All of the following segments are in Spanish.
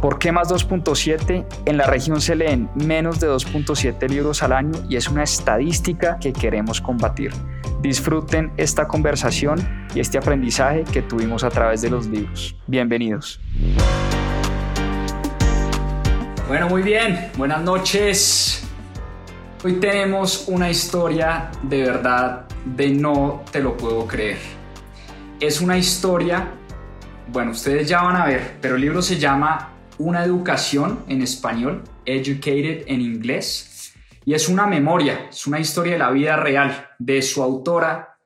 ¿Por qué más 2.7? En la región se leen menos de 2.7 libros al año y es una estadística que queremos combatir. Disfruten esta conversación y este aprendizaje que tuvimos a través de los libros. Bienvenidos. Bueno, muy bien. Buenas noches. Hoy tenemos una historia de verdad de no te lo puedo creer. Es una historia, bueno, ustedes ya van a ver, pero el libro se llama Una educación en español, Educated en inglés y es una memoria, es una historia de la vida real de su autora,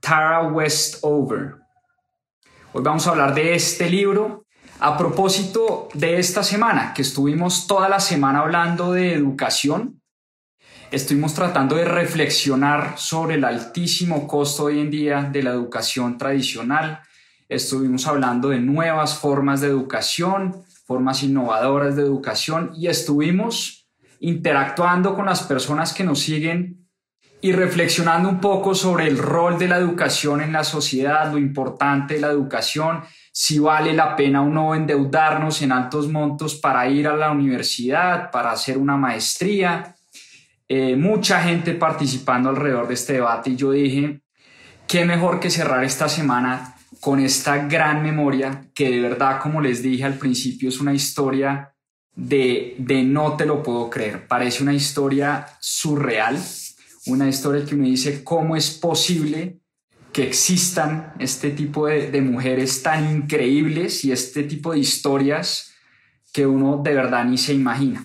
Tara Westover. Hoy vamos a hablar de este libro a propósito de esta semana, que estuvimos toda la semana hablando de educación. Estuvimos tratando de reflexionar sobre el altísimo costo hoy en día de la educación tradicional. Estuvimos hablando de nuevas formas de educación, formas innovadoras de educación y estuvimos interactuando con las personas que nos siguen y reflexionando un poco sobre el rol de la educación en la sociedad, lo importante de la educación, si vale la pena o no endeudarnos en altos montos para ir a la universidad, para hacer una maestría. Eh, mucha gente participando alrededor de este debate y yo dije, qué mejor que cerrar esta semana con esta gran memoria que de verdad, como les dije al principio, es una historia de, no te lo puedo creer. Parece una historia surreal, una historia que me dice cómo es posible que existan este tipo de, de, mujeres tan increíbles y este tipo de historias que uno de verdad ni se imagina.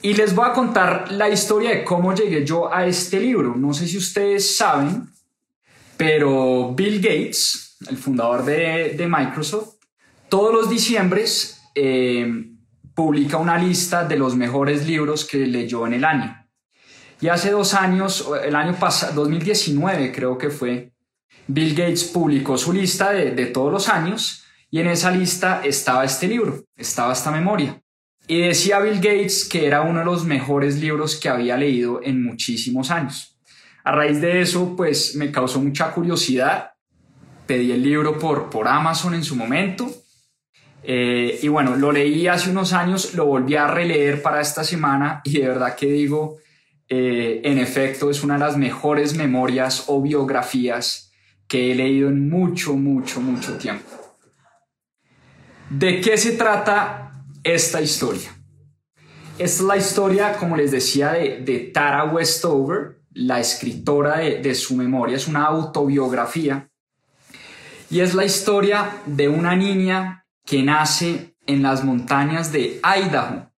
Y les voy a contar la historia de cómo llegué yo a este libro. No sé si ustedes saben, pero Bill Gates, el fundador de, de Microsoft, todos los diciembres eh, publica una lista de los mejores libros que leyó en el año. Y hace dos años, el año pasado, 2019 creo que fue, Bill Gates publicó su lista de, de todos los años y en esa lista estaba este libro, estaba esta memoria. Y decía Bill Gates que era uno de los mejores libros que había leído en muchísimos años. A raíz de eso, pues me causó mucha curiosidad. Pedí el libro por, por Amazon en su momento eh, y bueno, lo leí hace unos años, lo volví a releer para esta semana y de verdad que digo, eh, en efecto, es una de las mejores memorias o biografías que he leído en mucho, mucho, mucho tiempo. ¿De qué se trata esta historia? Esta es la historia, como les decía, de, Tara Westover, la escritora de, de su memoria, es una autobiografía. Y es la historia de una niña que nace en las montañas de Idaho,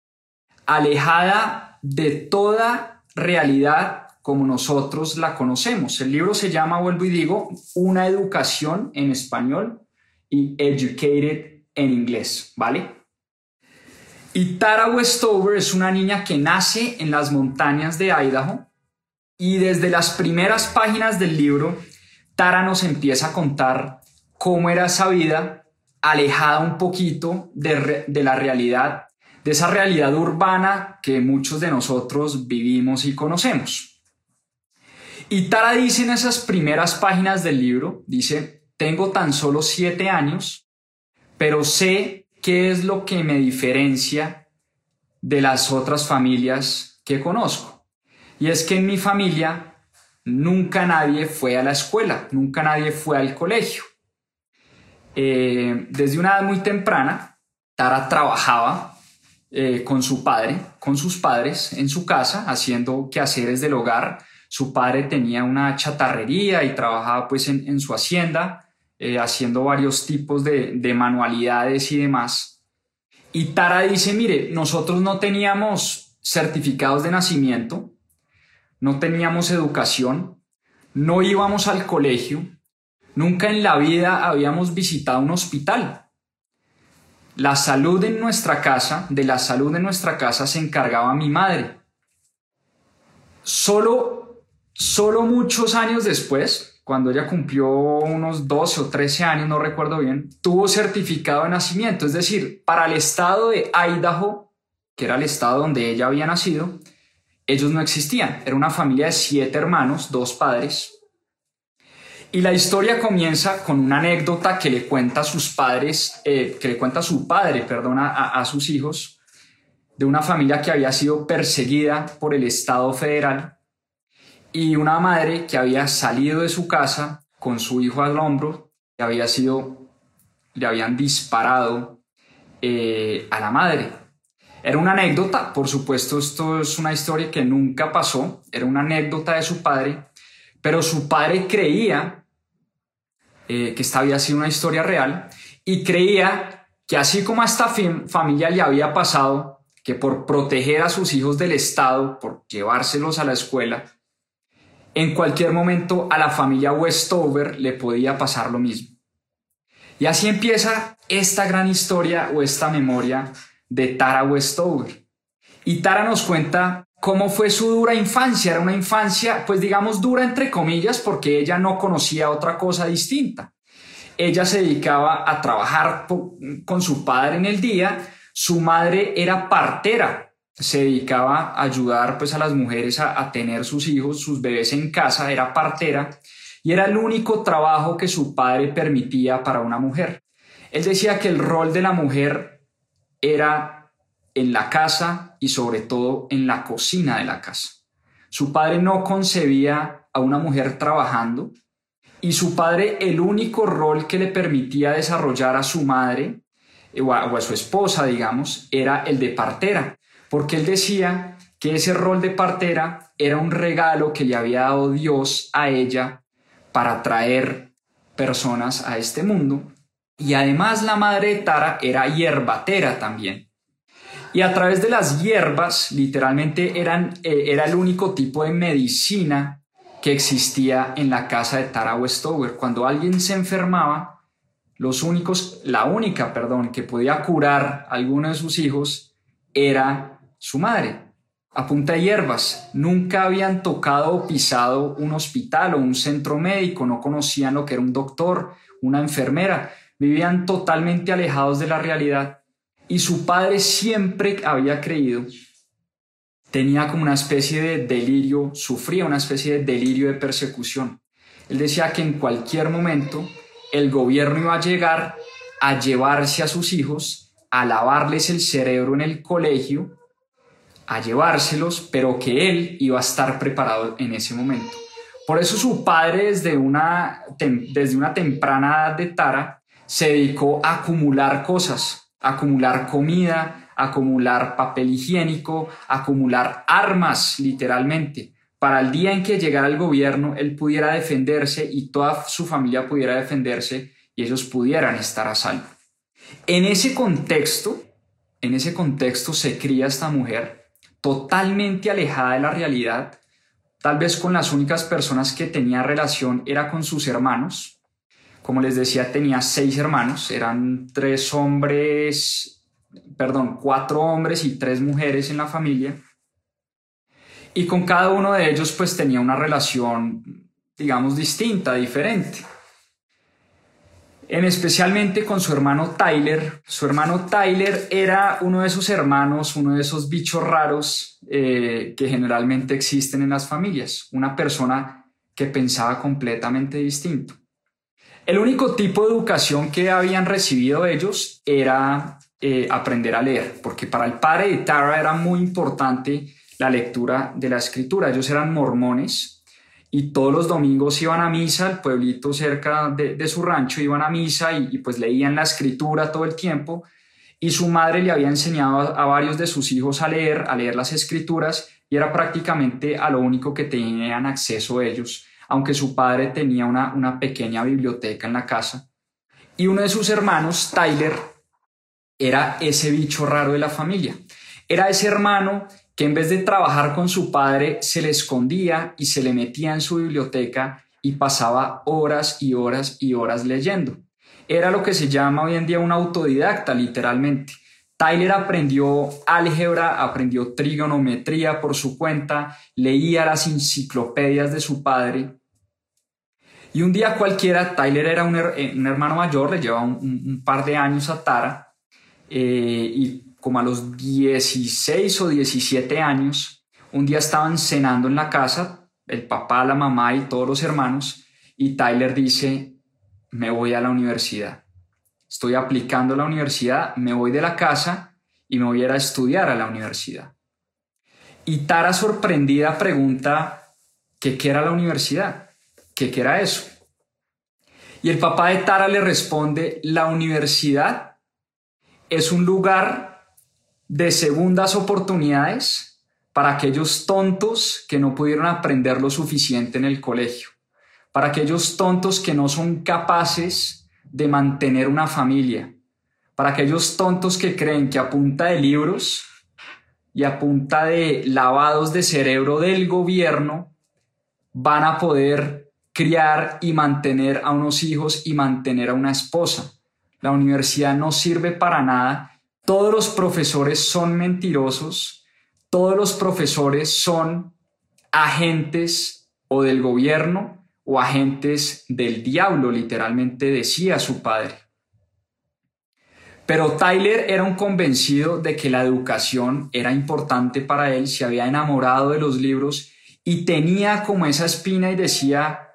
alejada de toda realidad como nosotros la conocemos. El libro se llama, vuelvo y digo, Una educación en español y Educated en inglés, ¿vale? Y Tara Westover es una niña que nace en las montañas de Idaho y desde las primeras páginas del libro, Tara nos empieza a contar cómo era esa vida alejada un poquito de, la realidad, de esa realidad urbana que muchos de nosotros vivimos y conocemos. Y Tara dice en esas primeras páginas del libro, dice, tengo tan solo siete años, pero sé qué es lo que me diferencia de las otras familias que conozco. Y es que en mi familia nunca nadie fue a la escuela, nunca nadie fue al colegio. Eh, desde una edad muy temprana, Tara trabajaba eh, con su padre, con sus padres en su casa, haciendo quehaceres del hogar. Su padre tenía una chatarrería y trabajaba pues en, su hacienda, eh, haciendo varios tipos de, de manualidades y demás. Y Tara dice, mire, nosotros no teníamos certificados de nacimiento, no teníamos educación, no íbamos al colegio, nunca en la vida habíamos visitado un hospital. La salud en nuestra casa, de la salud en nuestra casa se encargaba mi madre. Solo, solo muchos años después, cuando ella cumplió unos 12 o 13 años, no recuerdo bien, tuvo certificado de nacimiento. Es decir, para el estado de Idaho, que era el estado donde ella había nacido, ellos no existían. Era una familia de siete hermanos, dos padres. Y la historia comienza con una anécdota que le cuenta a sus padres, eh, que le cuenta a su padre, perdona, a, a sus hijos, de una familia que había sido perseguida por el Estado federal y una madre que había salido de su casa con su hijo al hombro, y había sido, le habían disparado eh, a la madre. Era una anécdota, por supuesto, esto es una historia que nunca pasó, era una anécdota de su padre, pero su padre creía eh, que esta había sido una historia real y creía que así como a esta familia le había pasado, que por proteger a sus hijos del Estado, por llevárselos a la escuela, en cualquier momento a la familia Westover le podía pasar lo mismo. Y así empieza esta gran historia o esta memoria de Tara Westover. Y Tara nos cuenta cómo fue su dura infancia. Era una infancia, pues digamos, dura entre comillas, porque ella no conocía otra cosa distinta. Ella se dedicaba a trabajar con su padre en el día. Su madre era partera. Se dedicaba a ayudar pues, a las mujeres a, a tener sus hijos, sus bebés en casa. Era partera. Y era el único trabajo que su padre permitía para una mujer. Él decía que el rol de la mujer era en la casa y sobre todo en la cocina de la casa. Su padre no concebía a una mujer trabajando y su padre el único rol que le permitía desarrollar a su madre eh, o a, su esposa, digamos, era el de partera, porque él decía que ese rol de partera era un regalo que le había dado Dios a ella para traer personas a este mundo. Y además la madre de Tara era hierbatera también. Y a través de las hierbas, literalmente eran, eh, era el único tipo de medicina que existía en la casa de Tara Westover. Cuando alguien se enfermaba, los únicos, la única, perdón, que podía curar a alguno de sus hijos era su madre. A punta de hierbas, nunca habían tocado o pisado un hospital o un centro médico, no conocían lo que era un doctor, una enfermera, vivían totalmente alejados de la realidad y su padre siempre había creído, tenía como una especie de delirio, sufría una especie de delirio de persecución. Él decía que en cualquier momento el gobierno iba a llegar a llevarse a sus hijos, a lavarles el cerebro en el colegio, a llevárselos, pero que él iba a estar preparado en ese momento. Por eso su padre desde una, desde una temprana edad de Tara se dedicó a acumular cosas, acumular comida, acumular papel higiénico, acumular armas, literalmente, para el día en que llegara el gobierno, él pudiera defenderse y toda su familia pudiera defenderse y ellos pudieran estar a salvo. En ese contexto, en ese contexto se cría esta mujer totalmente alejada de la realidad, tal vez con las únicas personas que tenía relación era con sus hermanos, como les decía, tenía seis hermanos, eran tres hombres, perdón, cuatro hombres y tres mujeres en la familia. Y con cada uno de ellos pues tenía una relación, digamos, distinta, diferente. En especialmente con su hermano Tyler. Su hermano Tyler era uno de esos hermanos, uno de esos bichos raros eh, que generalmente existen en las familias. Una persona que pensaba completamente distinto. El único tipo de educación que habían recibido ellos era eh, aprender a leer, porque para el padre de Tara era muy importante la lectura de la escritura. Ellos eran mormones y todos los domingos iban a misa, el pueblito cerca de, su rancho iban a misa y, pues leían la escritura todo el tiempo y su madre le había enseñado a, varios de sus hijos a leer, a leer las escrituras y era prácticamente a lo único que tenían acceso ellos, aunque su padre tenía una, una pequeña biblioteca en la casa. Y uno de sus hermanos, Tyler, era ese bicho raro de la familia. Era ese hermano que en vez de trabajar con su padre se le escondía y se le metía en su biblioteca y pasaba horas y horas y horas leyendo. Era lo que se llama hoy en día un autodidacta, literalmente. Tyler aprendió álgebra, aprendió trigonometría por su cuenta, leía las enciclopedias de su padre. Y un día cualquiera, Tyler era un, eh, hermano mayor, le llevaba un, par de años a Tara, eh, y como a los 16 o 17 años, un día estaban cenando en la casa, el papá, la mamá y todos los hermanos, y Tyler dice, me voy a la universidad. Estoy aplicando a la universidad, me voy de la casa y me voy a estudiar a la universidad. Y Tara sorprendida pregunta, ¿qué, qué era la universidad? ¿Qué, ¿Qué era eso? Y el papá de Tara le responde, la universidad es un lugar de segundas oportunidades para aquellos tontos que no pudieron aprender lo suficiente en el colegio, para aquellos tontos que no son capaces de mantener una familia, para aquellos tontos que creen que a punta de libros y a punta de lavados de cerebro del gobierno van a poder criar y mantener a unos hijos y mantener a una esposa. La universidad no sirve para nada todos los profesores son mentirosos, todos los profesores son agentes o del gobierno o agentes del diablo, literalmente decía su padre. Pero Tyler era un convencido de que la educación era importante para él, se había enamorado de los libros y tenía como esa espina y decía,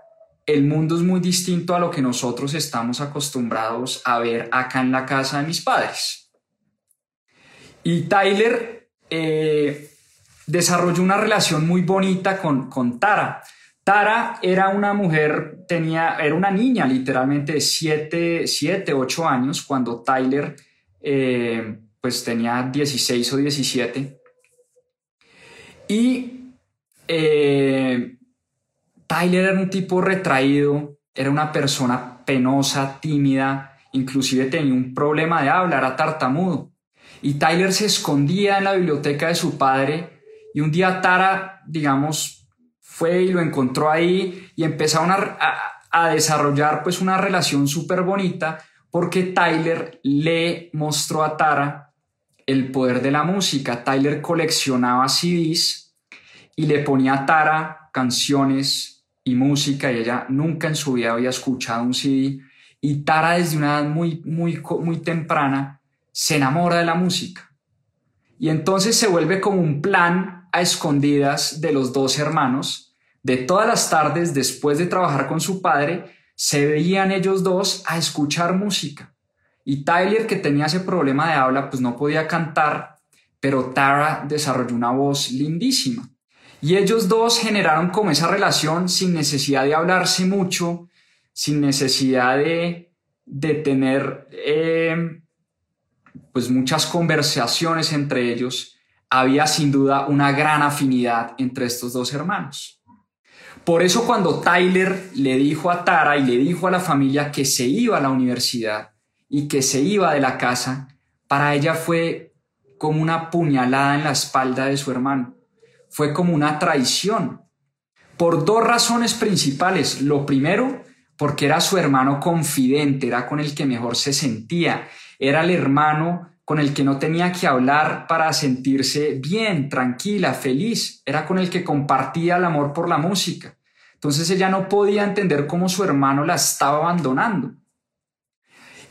el mundo es muy distinto a lo que nosotros estamos acostumbrados a ver acá en la casa de mis padres. Y Tyler eh, desarrolló una relación muy bonita con, con Tara. Tara era una mujer, tenía, era una niña literalmente de 7, 7 8 años cuando Tyler eh, pues tenía 16 o 17. Y eh, Tyler era un tipo retraído, era una persona penosa, tímida, inclusive tenía un problema de hablar, era tartamudo. Y Tyler se escondía en la biblioteca de su padre y un día Tara, digamos, fue y lo encontró ahí y empezaron a, desarrollar pues una relación súper bonita porque Tyler le mostró a Tara el poder de la música. Tyler coleccionaba CDs y le ponía a Tara canciones y música y ella nunca en su vida había escuchado un CD. Y Tara desde una edad muy, muy, muy temprana se enamora de la música. Y entonces se vuelve como un plan a escondidas de los dos hermanos. De todas las tardes, después de trabajar con su padre, se veían ellos dos a escuchar música. Y Tyler, que tenía ese problema de habla, pues no podía cantar, pero Tara desarrolló una voz lindísima. Y ellos dos generaron como esa relación sin necesidad de hablarse mucho, sin necesidad de, de tener eh, pues muchas conversaciones entre ellos, había sin duda una gran afinidad entre estos dos hermanos. Por eso cuando Tyler le dijo a Tara y le dijo a la familia que se iba a la universidad y que se iba de la casa, para ella fue como una puñalada en la espalda de su hermano. Fue como una traición. Por dos razones principales. Lo primero, porque era su hermano confidente, era con el que mejor se sentía, era el hermano con el que no tenía que hablar para sentirse bien, tranquila, feliz, era con el que compartía el amor por la música. Entonces ella no podía entender cómo su hermano la estaba abandonando.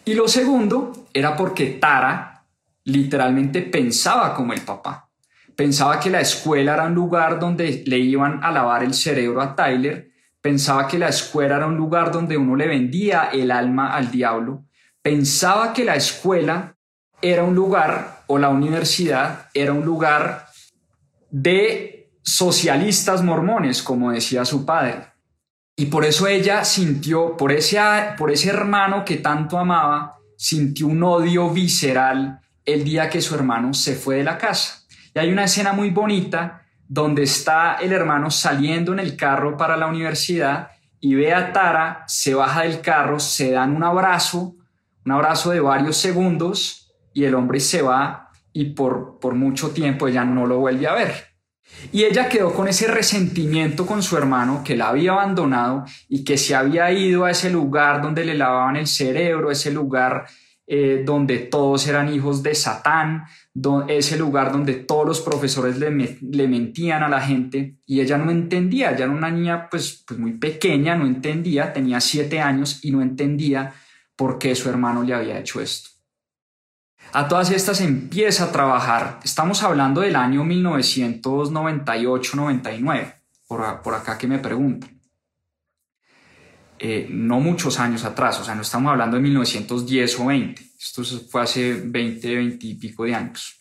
Y lo segundo era porque Tara literalmente pensaba como el papá. Pensaba que la escuela era un lugar donde le iban a lavar el cerebro a Tyler pensaba que la escuela era un lugar donde uno le vendía el alma al diablo, pensaba que la escuela era un lugar o la universidad era un lugar de socialistas mormones, como decía su padre. Y por eso ella sintió, por ese, por ese hermano que tanto amaba, sintió un odio visceral el día que su hermano se fue de la casa. Y hay una escena muy bonita donde está el hermano saliendo en el carro para la universidad y ve a Tara, se baja del carro, se dan un abrazo, un abrazo de varios segundos y el hombre se va y por, por mucho tiempo ella no lo vuelve a ver. Y ella quedó con ese resentimiento con su hermano que la había abandonado y que se había ido a ese lugar donde le lavaban el cerebro, ese lugar eh, donde todos eran hijos de Satán, ese lugar donde todos los profesores le, mentían a la gente y ella no entendía, ella era una niña pues, pues muy pequeña, no entendía, tenía siete años y no entendía por qué su hermano le había hecho esto. A todas estas empieza a trabajar, estamos hablando del año 1998-99, por, por acá que me preguntan. Eh, no muchos años atrás, o sea, no estamos hablando de 1910 o 20, esto fue hace 20, 20 y pico de años.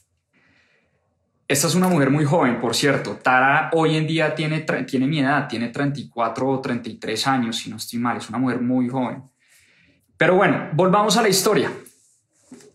Esta es una mujer muy joven, por cierto. Tara hoy en día tiene, tiene mi edad, tiene 34 o 33 años, si no estoy mal, es una mujer muy joven. Pero bueno, volvamos a la historia.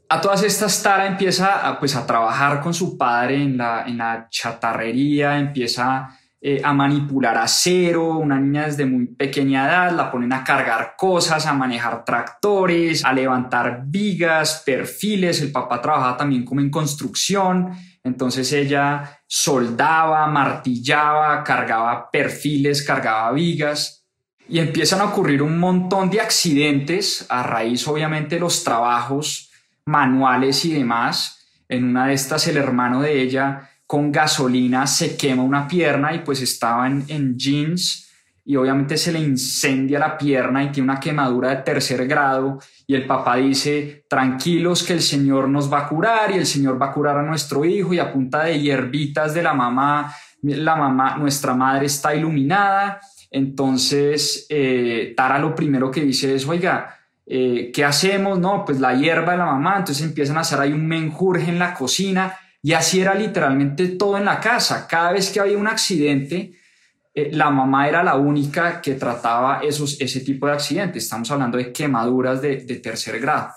A todas estas, Tara empieza a, pues, a trabajar con su padre en la, en la chatarrería, empieza eh, a manipular acero, una niña desde muy pequeña edad, la ponen a cargar cosas, a manejar tractores, a levantar vigas, perfiles, el papá trabajaba también como en construcción, entonces ella soldaba, martillaba, cargaba perfiles, cargaba vigas y empiezan a ocurrir un montón de accidentes a raíz obviamente de los trabajos manuales y demás. En una de estas el hermano de ella con gasolina se quema una pierna y pues estaba en, jeans y obviamente se le incendia la pierna y tiene una quemadura de tercer grado. Y el papá dice, tranquilos que el Señor nos va a curar y el Señor va a curar a nuestro hijo y a punta de hierbitas de la mamá, la mamá, nuestra madre está iluminada. Entonces, eh, Tara lo primero que dice es, oiga, eh, ¿qué hacemos? No, pues la hierba de la mamá, entonces empiezan a hacer ahí un menjurje en la cocina y así era literalmente todo en la casa. Cada vez que había un accidente, eh, la mamá era la única que trataba esos, ese tipo de accidentes. Estamos hablando de quemaduras de, tercer grado.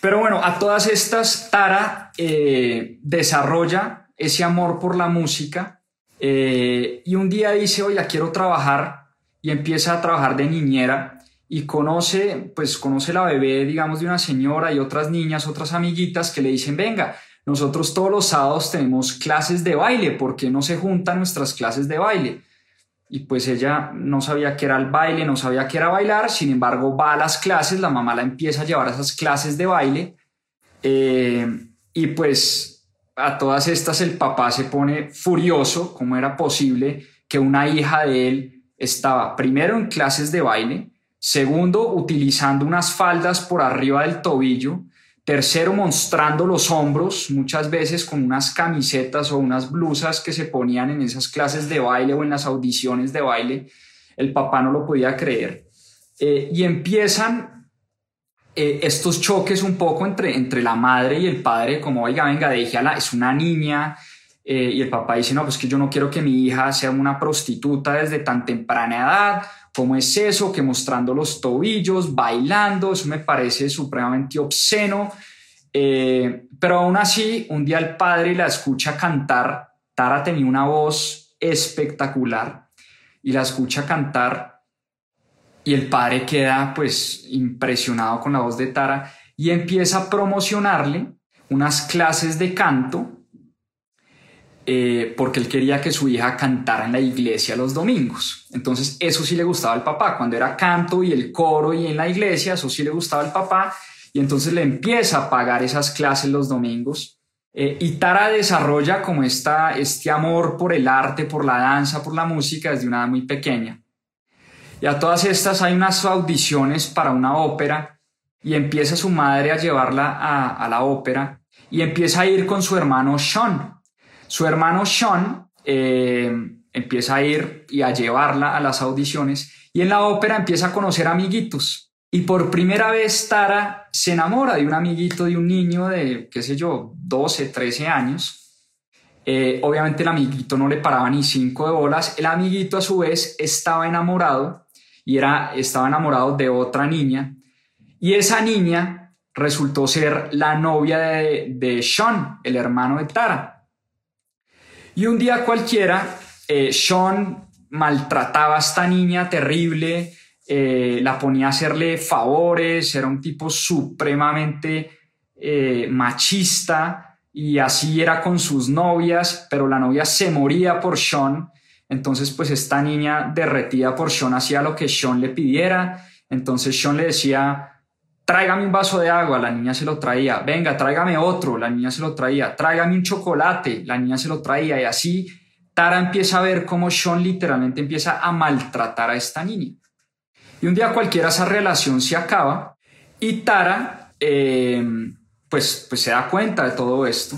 Pero bueno, a todas estas, Tara eh, desarrolla ese amor por la música eh, y un día dice, oye, quiero trabajar y empieza a trabajar de niñera y conoce, pues conoce la bebé, digamos, de una señora y otras niñas, otras amiguitas que le dicen, venga, nosotros todos los sábados tenemos clases de baile, ¿por qué no se juntan nuestras clases de baile? Y pues ella no sabía qué era el baile, no sabía qué era bailar, sin embargo va a las clases, la mamá la empieza a llevar a esas clases de baile. Eh, y pues a todas estas el papá se pone furioso, cómo era posible que una hija de él estaba primero en clases de baile, segundo utilizando unas faldas por arriba del tobillo, Tercero, mostrando los hombros, muchas veces con unas camisetas o unas blusas que se ponían en esas clases de baile o en las audiciones de baile. El papá no lo podía creer. Eh, y empiezan eh, estos choques un poco entre, entre la madre y el padre, como, oiga, venga, déjala, es una niña. Eh, y el papá dice, no, pues que yo no quiero que mi hija sea una prostituta desde tan temprana edad ¿Cómo es eso? Que mostrando los tobillos, bailando, eso me parece supremamente obsceno. Eh, pero aún así, un día el padre la escucha cantar. Tara tenía una voz espectacular y la escucha cantar y el padre queda pues impresionado con la voz de Tara y empieza a promocionarle unas clases de canto eh, porque él quería que su hija cantara en la iglesia los domingos. Entonces eso sí le gustaba al papá, cuando era canto y el coro y en la iglesia, eso sí le gustaba al papá, y entonces le empieza a pagar esas clases los domingos. Eh, y Tara desarrolla como esta, este amor por el arte, por la danza, por la música desde una edad muy pequeña. Y a todas estas hay unas audiciones para una ópera y empieza su madre a llevarla a, a la ópera y empieza a ir con su hermano Sean, su hermano Sean eh, empieza a ir y a llevarla a las audiciones y en la ópera empieza a conocer amiguitos. Y por primera vez Tara se enamora de un amiguito, de un niño de, qué sé yo, 12, 13 años. Eh, obviamente el amiguito no le paraba ni cinco de bolas. El amiguito a su vez estaba enamorado y era, estaba enamorado de otra niña. Y esa niña resultó ser la novia de, de Sean, el hermano de Tara. Y un día cualquiera, eh, Sean maltrataba a esta niña terrible, eh, la ponía a hacerle favores, era un tipo supremamente eh, machista y así era con sus novias, pero la novia se moría por Sean, entonces pues esta niña derretida por Sean hacía lo que Sean le pidiera, entonces Sean le decía, tráigame un vaso de agua, la niña se lo traía, venga, tráigame otro, la niña se lo traía, tráigame un chocolate, la niña se lo traía y así Tara empieza a ver cómo Sean literalmente empieza a maltratar a esta niña. Y un día cualquiera esa relación se acaba y Tara eh, pues, pues se da cuenta de todo esto.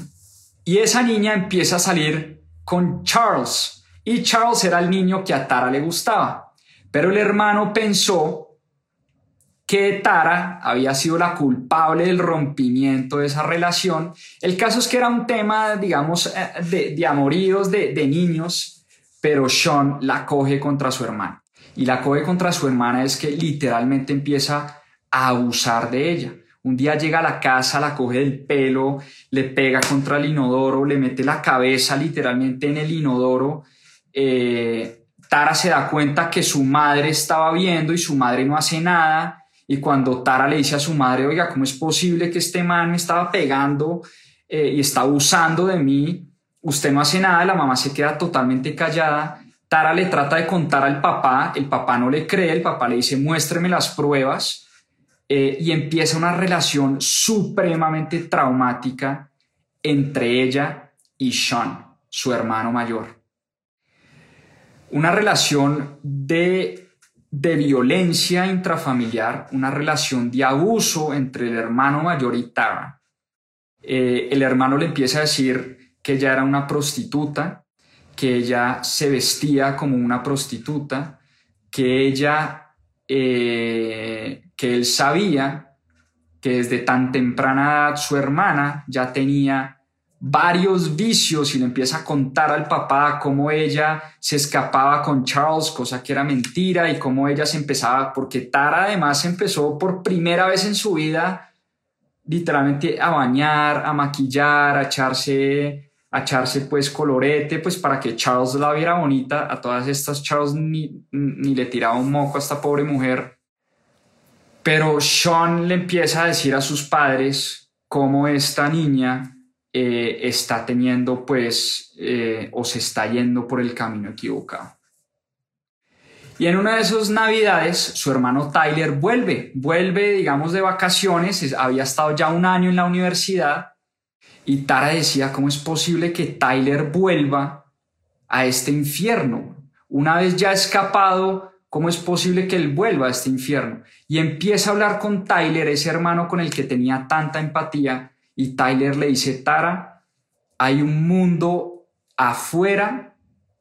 Y esa niña empieza a salir con Charles. Y Charles era el niño que a Tara le gustaba. Pero el hermano pensó que Tara había sido la culpable del rompimiento de esa relación. El caso es que era un tema, digamos, eh, de, de amoríos de, niños, pero Sean la coge contra su hermana. Y la coge contra su hermana es que literalmente empieza a abusar de ella. Un día llega a la casa, la coge del pelo, le pega contra el inodoro, le mete la cabeza literalmente en el inodoro. Eh, Tara se da cuenta que su madre estaba viendo y su madre no hace nada y cuando Tara le dice a su madre, oiga, ¿cómo es posible que este man me estaba pegando eh, y está abusando de mí? Usted no hace nada, la mamá se queda totalmente callada. Tara le trata de contar al papá, el papá no le cree, el papá le dice, muéstreme las pruebas eh, y empieza una relación supremamente traumática entre ella y Sean, su hermano mayor. Una relación de de violencia intrafamiliar, una relación de abuso entre el hermano mayor y Tara. Eh, el hermano le empieza a decir que ella era una prostituta, que ella se vestía como una prostituta, que ella, eh, que él sabía que desde tan temprana edad su hermana ya tenía varios vicios y le empieza a contar al papá cómo ella se escapaba con Charles, cosa que era mentira, y cómo ella se empezaba, porque Tara además empezó por primera vez en su vida literalmente a bañar, a maquillar, a echarse, a echarse pues colorete, pues para que Charles la viera bonita. A todas estas Charles ni, ni le tiraba un moco a esta pobre mujer. Pero Sean le empieza a decir a sus padres cómo esta niña eh, está teniendo pues eh, o se está yendo por el camino equivocado. Y en una de esas navidades su hermano Tyler vuelve, vuelve digamos de vacaciones, había estado ya un año en la universidad y Tara decía, ¿cómo es posible que Tyler vuelva a este infierno? Una vez ya escapado, ¿cómo es posible que él vuelva a este infierno? Y empieza a hablar con Tyler, ese hermano con el que tenía tanta empatía, y Tyler le dice, Tara, hay un mundo afuera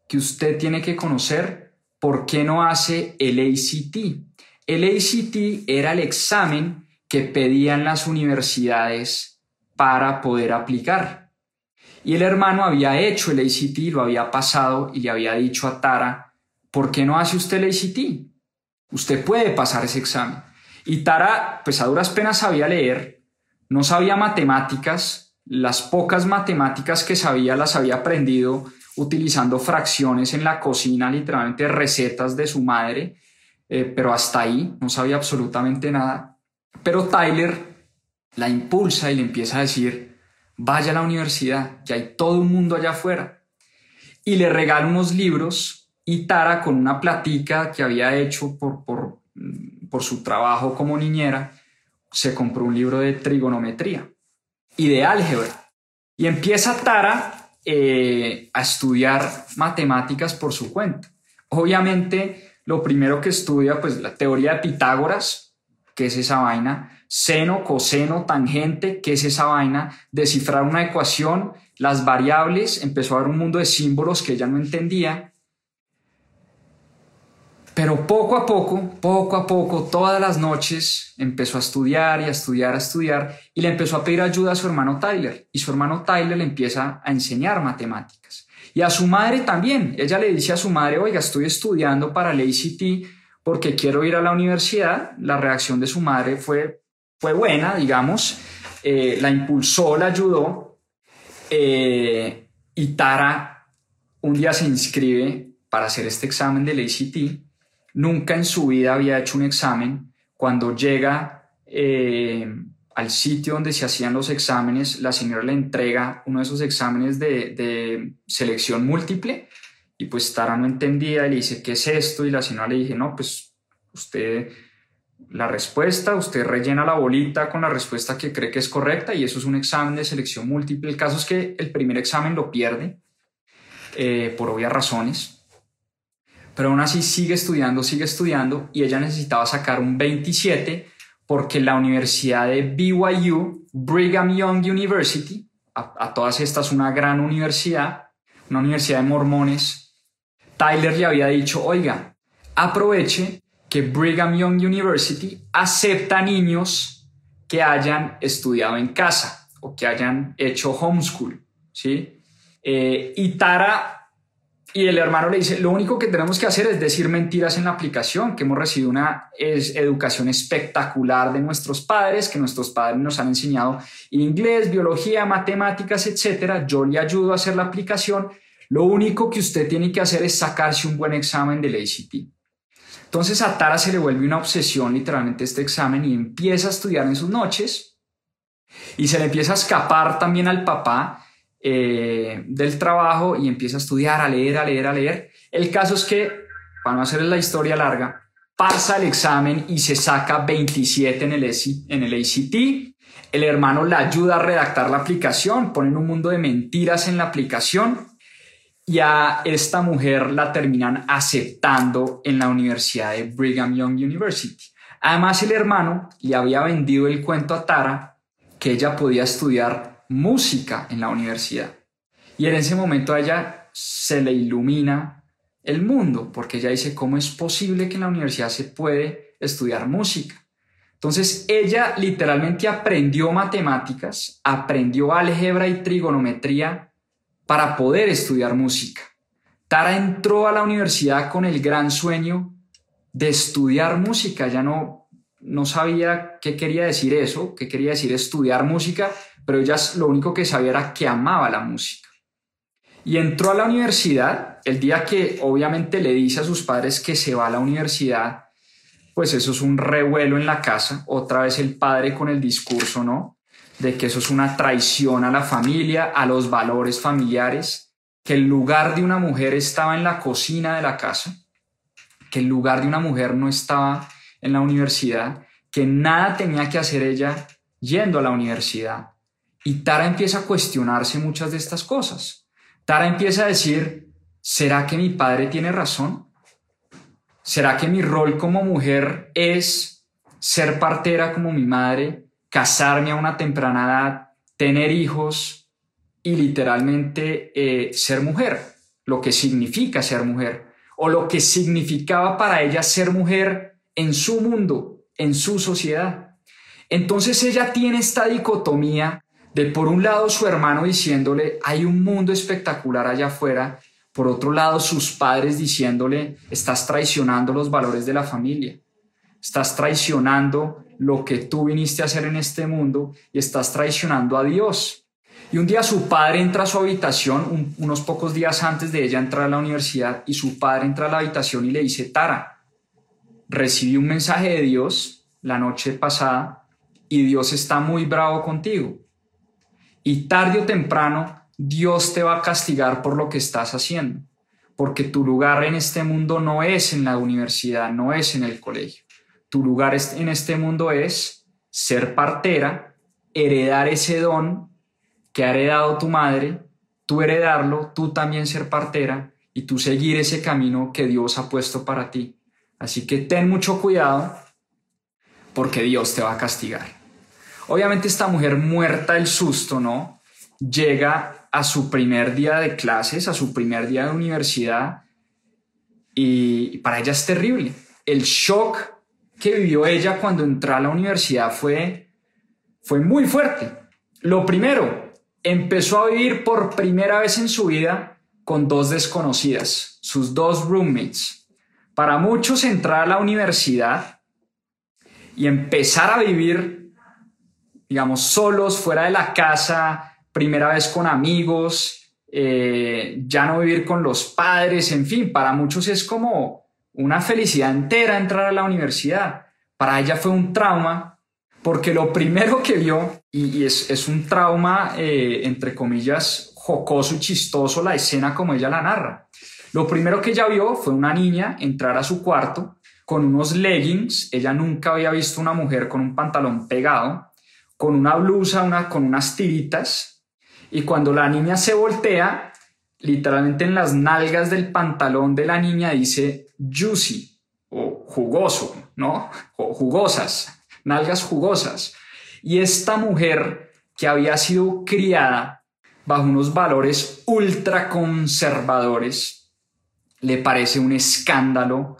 que usted tiene que conocer. ¿Por qué no hace el ACT? El ACT era el examen que pedían las universidades para poder aplicar. Y el hermano había hecho el ACT, lo había pasado y le había dicho a Tara, ¿por qué no hace usted el ACT? Usted puede pasar ese examen. Y Tara, pues a duras penas sabía leer, no sabía matemáticas, las pocas matemáticas que sabía las había aprendido utilizando fracciones en la cocina, literalmente recetas de su madre, eh, pero hasta ahí no sabía absolutamente nada. Pero Tyler la impulsa y le empieza a decir, vaya a la universidad, que hay todo un mundo allá afuera. Y le regala unos libros y Tara con una platica que había hecho por, por, por su trabajo como niñera, se compró un libro de trigonometría y de álgebra. Y empieza Tara eh, a estudiar matemáticas por su cuenta. Obviamente, lo primero que estudia, pues la teoría de Pitágoras, que es esa vaina, seno, coseno, tangente, que es esa vaina, descifrar una ecuación, las variables, empezó a ver un mundo de símbolos que ella no entendía, Pero poco a poco, poco a poco, todas las noches empezó a estudiar y a estudiar, a estudiar y le empezó a pedir ayuda a su hermano Tyler. Y su hermano Tyler le empieza a enseñar matemáticas. Y a su madre también. Ella le dice a su madre, oiga, estoy estudiando para el ACT porque quiero ir a la universidad. La reacción de su madre fue, fue buena, digamos. Eh, la impulsó, la ayudó. Eh, y Tara un día se inscribe para hacer este examen del ACT nunca en su vida había hecho un examen. Cuando llega eh, al sitio donde se hacían los exámenes, la señora le entrega uno de esos exámenes de, selección múltiple y pues Tara no entendía y le dice, ¿qué es esto? Y la señora le dije, no, pues usted, la respuesta, usted rellena la bolita con la respuesta que cree que es correcta y eso es un examen de selección múltiple. El caso es que el primer examen lo pierde eh, por obvias razones pero aún así sigue estudiando, sigue estudiando y ella necesitaba sacar un 27 porque la Universidad de BYU, Brigham Young University, a, todas estas una gran universidad, una universidad de mormones, Tyler le había dicho, oiga, aproveche que Brigham Young University acepta niños que hayan estudiado en casa o que hayan hecho homeschool, ¿sí? Eh, y Tara y el hermano le dice, lo único que tenemos que hacer es decir mentiras en la aplicación, que hemos recibido una educación espectacular de nuestros padres, que nuestros padres nos han enseñado inglés, biología, matemáticas, etc. Yo le ayudo a hacer la aplicación. Lo único que usted tiene que hacer es sacarse un buen examen del ACT. Entonces a Tara se le vuelve una obsesión literalmente este examen y empieza a estudiar en sus noches y se le empieza a escapar también al papá eh, del trabajo y empieza a estudiar, a leer, a leer, a leer. El caso es que, para no hacer la historia larga, pasa el examen y se saca 27 en el, en el ACT. El hermano la ayuda a redactar la aplicación, ponen un mundo de mentiras en la aplicación y a esta mujer la terminan aceptando en la Universidad de Brigham Young University. Además, el hermano le había vendido el cuento a Tara que ella podía estudiar música en la universidad. Y en ese momento a ella se le ilumina el mundo, porque ella dice, ¿cómo es posible que en la universidad se puede estudiar música? Entonces ella literalmente aprendió matemáticas, aprendió álgebra y trigonometría para poder estudiar música. Tara entró a la universidad con el gran sueño de estudiar música, ya no, no sabía qué quería decir eso, qué quería decir estudiar música, pero ella lo único que sabía era que amaba la música. Y entró a la universidad, el día que obviamente le dice a sus padres que se va a la universidad, pues eso es un revuelo en la casa, otra vez el padre con el discurso, ¿no? De que eso es una traición a la familia, a los valores familiares, que el lugar de una mujer estaba en la cocina de la casa, que el lugar de una mujer no estaba en la universidad, que nada tenía que hacer ella yendo a la universidad, y Tara empieza a cuestionarse muchas de estas cosas. Tara empieza a decir, ¿será que mi padre tiene razón? ¿Será que mi rol como mujer es ser partera como mi madre, casarme a una temprana edad, tener hijos y literalmente eh, ser mujer? Lo que significa ser mujer o lo que significaba para ella ser mujer en su mundo, en su sociedad. Entonces ella tiene esta dicotomía de por un lado su hermano diciéndole, hay un mundo espectacular allá afuera, por otro lado sus padres diciéndole, estás traicionando los valores de la familia, estás traicionando lo que tú viniste a hacer en este mundo y estás traicionando a Dios. Y un día su padre entra a su habitación, unos pocos días antes de ella entrar a la universidad, y su padre entra a la habitación y le dice, Tara, recibí un mensaje de Dios la noche pasada y Dios está muy bravo contigo y tarde o temprano Dios te va a castigar por lo que estás haciendo, porque tu lugar en este mundo no es en la universidad, no es en el colegio. Tu lugar en este mundo es ser partera, heredar ese don que ha heredado tu madre, tú heredarlo, tú también ser partera y tú seguir ese camino que Dios ha puesto para ti. Así que ten mucho cuidado porque Dios te va a castigar. Obviamente esta mujer muerta del susto, ¿no? Llega a su primer día de clases, a su primer día de universidad y para ella es terrible. El shock que vivió ella cuando entró a la universidad fue, fue muy fuerte. Lo primero, empezó a vivir por primera vez en su vida con dos desconocidas, sus dos roommates. Para muchos entrar a la universidad y empezar a vivir, digamos, solos, fuera de la casa, primera vez con amigos, eh, ya no vivir con los padres, en fin, para muchos es como una felicidad entera entrar a la universidad. Para ella fue un trauma porque lo primero que vio, y, es, un trauma, eh, entre comillas, jocoso y chistoso la escena como ella la narra. Lo primero que ella vio fue una niña entrar a su cuarto con unos leggings, ella nunca había visto una mujer con un pantalón pegado, con una blusa, una, con unas tiritas, y cuando la niña se voltea, literalmente en las nalgas del pantalón de la niña dice juicy o jugoso, ¿no? O jugosas, nalgas jugosas. Y esta mujer que había sido criada bajo unos valores ultra conservadores, le parece un escándalo.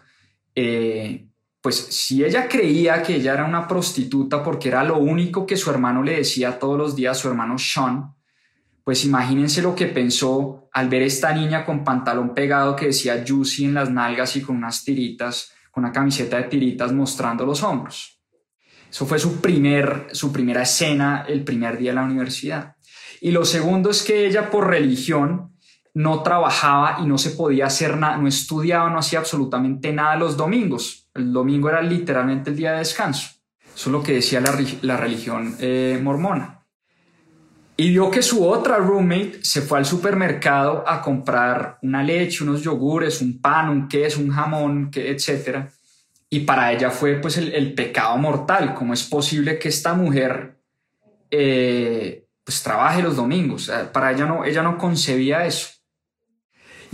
Eh, pues si ella creía que ella era una prostituta porque era lo único que su hermano le decía todos los días, su hermano Sean, pues imagínense lo que pensó al ver esta niña con pantalón pegado que decía Juicy en las nalgas y con unas tiritas, con una camiseta de tiritas mostrando los hombros. Eso fue su, primer, su primera escena el primer día de la universidad. Y lo segundo es que ella por religión no trabajaba y no se podía hacer nada, no estudiaba, no hacía absolutamente nada los domingos. El domingo era literalmente el día de descanso. Eso es lo que decía la, religión eh, mormona y vio que su otra roommate se fue al supermercado a comprar una leche, unos yogures, un pan, un queso, un jamón, etc. Y para ella fue pues el, pecado mortal. ¿Cómo es posible que esta mujer eh, pues trabaje los domingos? Para ella no, ella no concebía eso.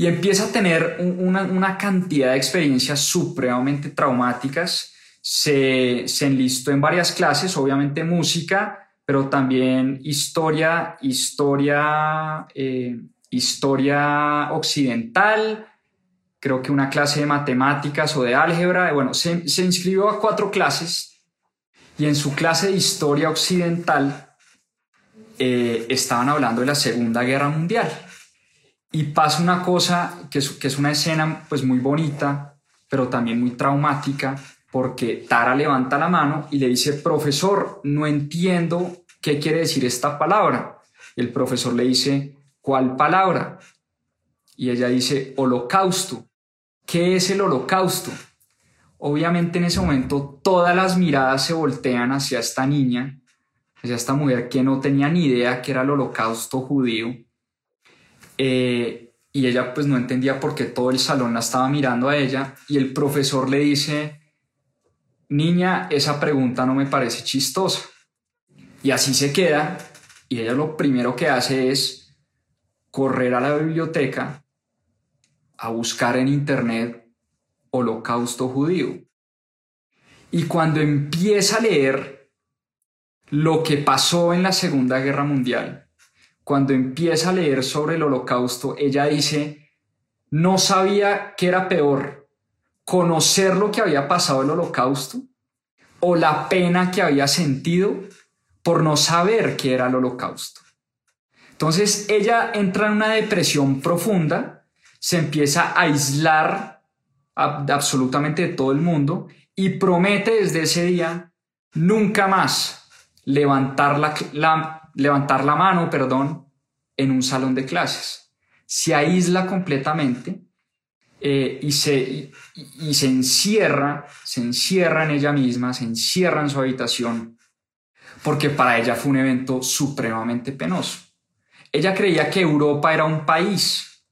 Y empieza a tener una, cantidad de experiencias supremamente traumáticas. Se, se enlistó en varias clases, obviamente música, pero también historia, historia, eh, historia occidental, creo que una clase de matemáticas o de álgebra. Bueno, se, se inscribió a cuatro clases y en su clase de historia occidental eh, estaban hablando de la Segunda Guerra Mundial. Y pasa una cosa que es, una escena pues muy bonita, pero también muy traumática, porque Tara levanta la mano y le dice, profesor, no entiendo ¿qué quiere decir esta palabra? El profesor le dice, ¿cuál palabra? Y ella dice, holocausto. ¿Qué es el holocausto? Obviamente en ese momento todas las miradas se voltean hacia esta niña, hacia esta mujer que no tenía ni idea que era el holocausto judío. Eh, y ella pues no entendía por qué todo el salón la estaba mirando a ella y el profesor le dice, niña, esa pregunta no me parece chistosa. Y así se queda y ella lo primero que hace es correr a la biblioteca a buscar en internet holocausto judío. Y cuando empieza a leer lo que pasó en la Segunda Guerra Mundial, cuando empieza a leer sobre el holocausto, ella dice, no sabía qué era peor, conocer lo que había pasado el holocausto o la pena que había sentido por no saber qué era el holocausto. Entonces ella entra en una depresión profunda, se empieza a aislar absolutamente de todo el mundo y promete desde ese día nunca más levantar la, levantar la mano perdón, en un salón de clases. Se aísla completamente eh, y, se, y se encierra, se encierra en ella misma, se encierra en su habitación porque para ella fue un evento supremamente penoso. Ella creía que Europa era un país.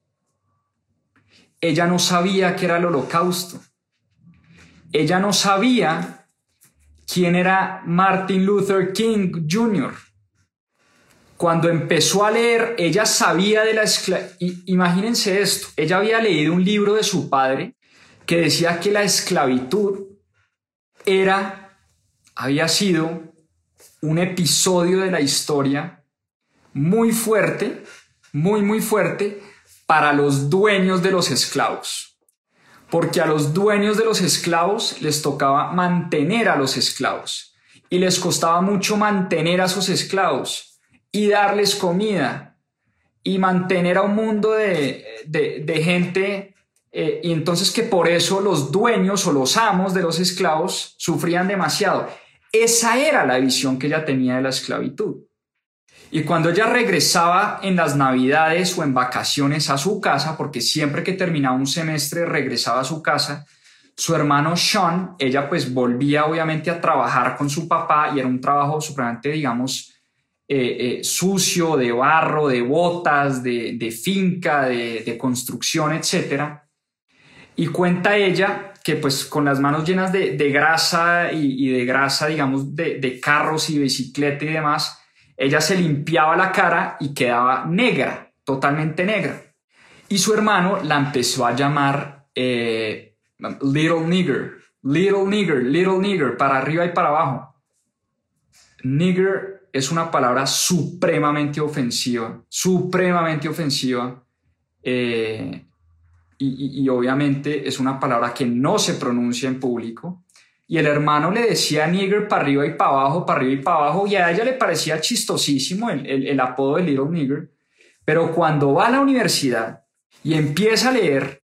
Ella no sabía qué era el holocausto. Ella no sabía quién era Martin Luther King Jr. Cuando empezó a leer, ella sabía de la esclavitud. Imagínense esto, ella había leído un libro de su padre que decía que la esclavitud era, había sido un episodio de la historia muy fuerte, muy, muy fuerte para los dueños de los esclavos. porque a los dueños de los esclavos les tocaba mantener a los esclavos y les costaba mucho mantener a sus esclavos y darles comida y mantener a un mundo de, gente eh, y entonces que por eso los dueños o los amos de los esclavos sufrían demasiado. Esa era la visión que ella tenía de la esclavitud. Y cuando ella regresaba en las navidades o en vacaciones a su casa, porque siempre que terminaba un semestre regresaba a su casa, su hermano Sean, ella pues volvía obviamente a trabajar con su papá y era un trabajo supremamente, digamos, eh, eh, sucio, de barro, de botas, de, finca, de, construcción, etc. Y cuenta ella que pues con las manos llenas de, grasa y, de grasa, digamos, de carros y bicicleta y demás, ella se limpiaba la cara y quedaba negra, totalmente negra. Y su hermano la empezó a llamar eh, Little Nigger, Little Nigger, Little Nigger, para arriba y para abajo. Nigger es una palabra supremamente ofensiva, supremamente ofensiva. Eh, y, obviamente es una palabra que no se pronuncia en público y el hermano le decía nigger para arriba y para abajo, para arriba y para abajo, y a ella le parecía chistosísimo el, el, apodo de Little Nigger. Pero cuando va a la universidad y empieza a leer,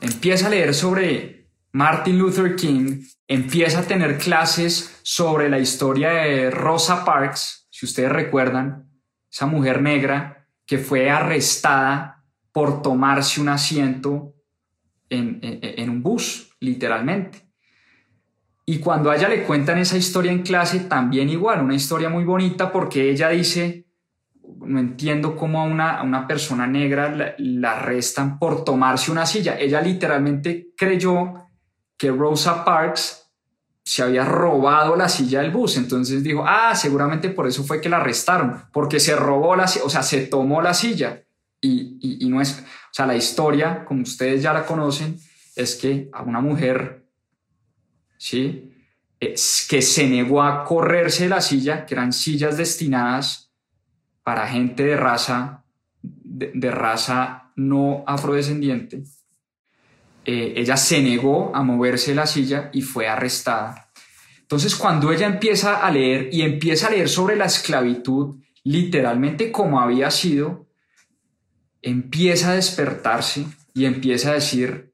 empieza a leer sobre Martin Luther King, empieza a tener clases sobre la historia de Rosa Parks, si ustedes recuerdan, esa mujer negra que fue arrestada por tomarse un asiento en, en un bus, literalmente. Y cuando a ella le cuentan esa historia en clase, también igual, una historia muy bonita porque ella dice, no entiendo cómo a una, una persona negra la, arrestan por tomarse una silla. Ella literalmente creyó que Rosa Parks se había robado la silla del bus. Entonces dijo, ah, seguramente por eso fue que la arrestaron, porque se robó la o sea, se tomó la silla. Y, y, no es, o sea, la historia, como ustedes ya la conocen, es que a una mujer ¿sí? que se negó a correrse la silla, que eran sillas destinadas para gente de raza, de, raza no afrodescendiente. Eh, ella se negó a moverse la silla y fue arrestada. Entonces, cuando ella empieza a leer y empieza a leer sobre la esclavitud, literalmente como había sido, empieza a despertarse y empieza a decir,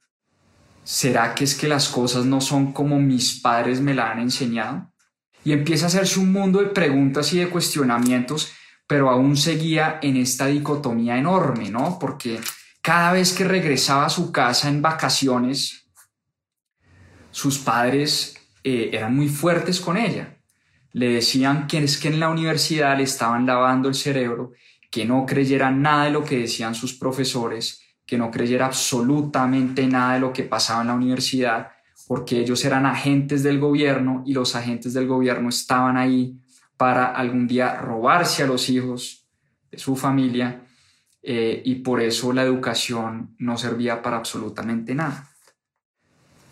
¿será que es que las cosas no son como mis padres me la han enseñado? Y empieza a hacerse un mundo de preguntas y de cuestionamientos, pero aún seguía en esta dicotomía enorme, ¿no? Porque cada vez que regresaba a su casa en vacaciones, sus padres eh, eran muy fuertes con ella. Le decían que es que en la universidad le estaban lavando el cerebro, que no creyera nada de lo que decían sus profesores, que no creyera absolutamente nada de lo que pasaba en la universidad, porque ellos eran agentes del gobierno y los agentes del gobierno estaban ahí para algún día robarse a los hijos de su familia eh, y por eso la educación no servía para absolutamente nada.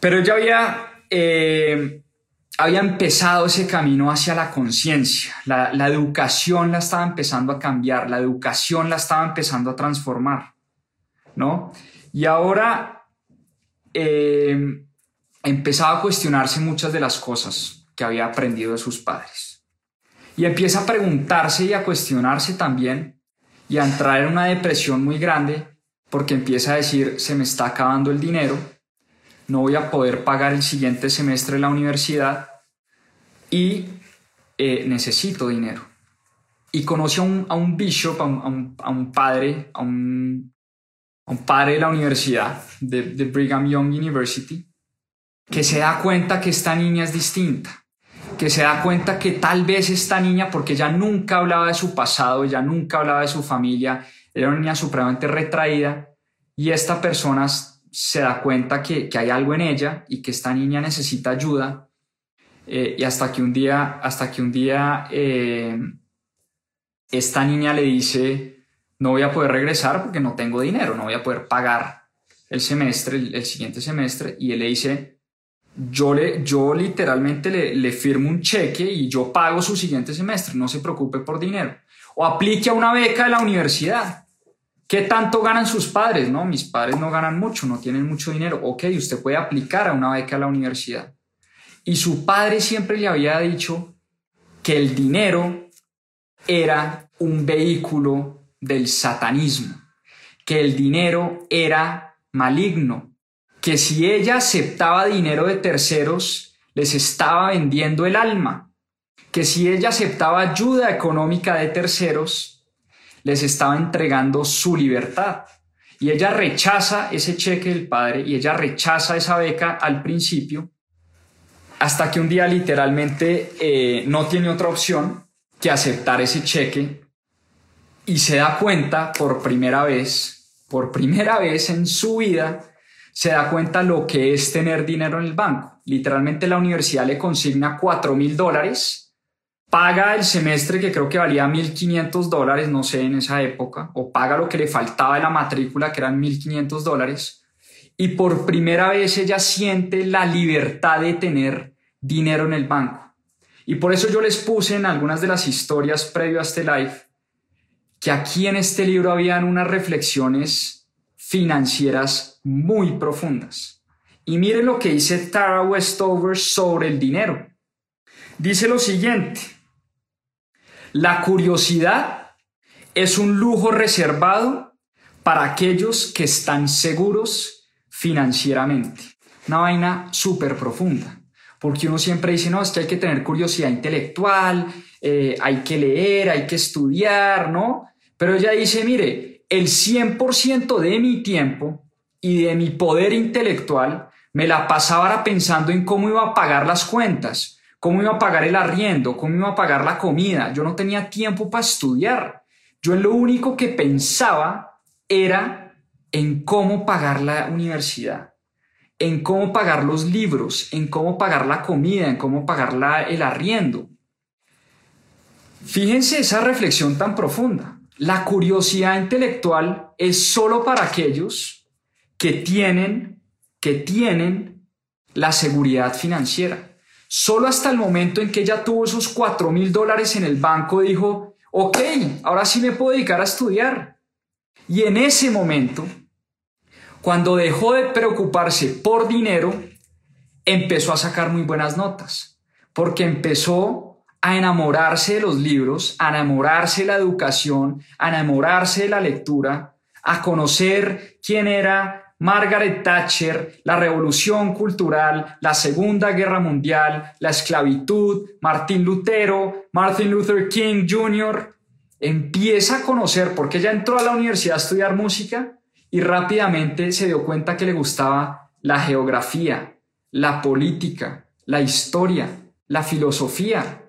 Pero ya había, eh, había empezado ese camino hacia la conciencia, la, educación la estaba empezando a cambiar, la educación la estaba empezando a transformar. ¿no? Y ahora eh, empezaba a cuestionarse muchas de las cosas que había aprendido de sus padres. Y empieza a preguntarse y a cuestionarse también y a entrar en una depresión muy grande porque empieza a decir, se me está acabando el dinero, no voy a poder pagar el siguiente semestre de la universidad y eh, necesito dinero. Y conoce a un, a un bishop, a un, a un padre, a un un padre de la universidad, de, Brigham Young University, que se da cuenta que esta niña es distinta, que se da cuenta que tal vez esta niña, porque ella nunca hablaba de su pasado, ella nunca hablaba de su familia, era una niña supremamente retraída, y esta persona se da cuenta que, hay algo en ella y que esta niña necesita ayuda, eh, y hasta que un día, hasta que un día eh, esta niña le dice, no voy a poder regresar porque no tengo dinero, no voy a poder pagar el semestre, el, siguiente semestre. Y él le dice, yo, le, yo literalmente le, le, firmo un cheque y yo pago su siguiente semestre, no se preocupe por dinero. O aplique a una beca de la universidad, ¿Qué tanto ganan sus padres? No, mis padres no ganan mucho, no tienen mucho dinero. Ok, usted puede aplicar a una beca a la universidad. Y su padre siempre le había dicho que el dinero era un vehículo del satanismo, que el dinero era maligno, que si ella aceptaba dinero de terceros, les estaba vendiendo el alma, que si ella aceptaba ayuda económica de terceros, les estaba entregando su libertad. Y ella rechaza ese cheque del padre y ella rechaza esa beca al principio, hasta que un día literalmente eh, no tiene otra opción que aceptar ese cheque y se da cuenta por primera vez, por primera vez en su vida, se da cuenta lo que es tener dinero en el banco. Literalmente la universidad le consigna 4 mil dólares, paga el semestre que creo que valía 1.500 dólares, no sé, en esa época, o paga lo que le faltaba de la matrícula, que eran 1.500 dólares, y por primera vez ella siente la libertad de tener dinero en el banco. Y por eso yo les puse en algunas de las historias previo a este live que aquí en este libro habían unas reflexiones financieras muy profundas. Y miren lo que dice Tara Westover sobre el dinero. Dice lo siguiente, la curiosidad es un lujo reservado para aquellos que están seguros financieramente. Una vaina súper profunda, porque uno siempre dice, no, es que hay que tener curiosidad intelectual, eh, hay que leer, hay que estudiar, ¿no? Pero ella dice, mire, el 100% de mi tiempo y de mi poder intelectual me la pasaba pensando en cómo iba a pagar las cuentas, cómo iba a pagar el arriendo, cómo iba a pagar la comida. Yo no tenía tiempo para estudiar. Yo lo único que pensaba era en cómo pagar la universidad, en cómo pagar los libros, en cómo pagar la comida, en cómo pagar el arriendo. Fíjense esa reflexión tan profunda. La curiosidad intelectual es solo para aquellos que tienen, que tienen la seguridad financiera. Solo hasta el momento en que ella tuvo esos cuatro mil dólares en el banco dijo, ok, ahora sí me puedo dedicar a estudiar. Y en ese momento, cuando dejó de preocuparse por dinero, empezó a sacar muy buenas notas, porque empezó a enamorarse de los libros, a enamorarse de la educación, a enamorarse de la lectura, a conocer quién era Margaret Thatcher, la revolución cultural, la Segunda Guerra Mundial, la esclavitud, Martín Lutero, Martin Luther King Jr. Empieza a conocer, porque ella entró a la universidad a estudiar música y rápidamente se dio cuenta que le gustaba la geografía, la política, la historia, la filosofía,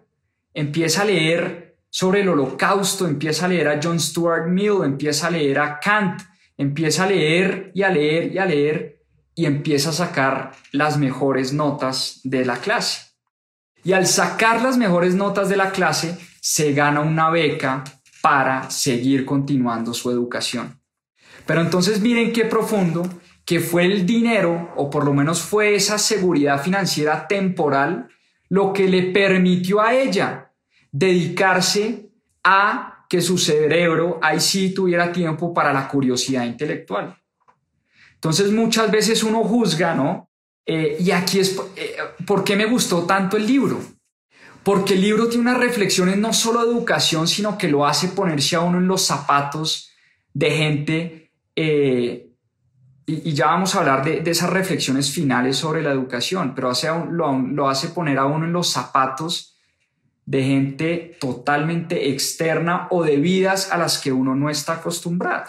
empieza a leer sobre el holocausto, empieza a leer a John Stuart Mill, empieza a leer a Kant, empieza a leer y a leer y a leer y empieza a sacar las mejores notas de la clase. Y al sacar las mejores notas de la clase, se gana una beca para seguir continuando su educación. Pero entonces miren qué profundo que fue el dinero, o por lo menos fue esa seguridad financiera temporal, lo que le permitió a ella dedicarse a que su cerebro ahí sí tuviera tiempo para la curiosidad intelectual. Entonces muchas veces uno juzga, ¿no? Eh, y aquí es, eh, ¿por qué me gustó tanto el libro? Porque el libro tiene unas reflexiones no solo de educación, sino que lo hace ponerse a uno en los zapatos de gente, eh, y, ya vamos a hablar de, esas reflexiones finales sobre la educación, pero hace, lo, lo hace poner a uno en los zapatos de gente totalmente externa o de vidas a las que uno no está acostumbrado.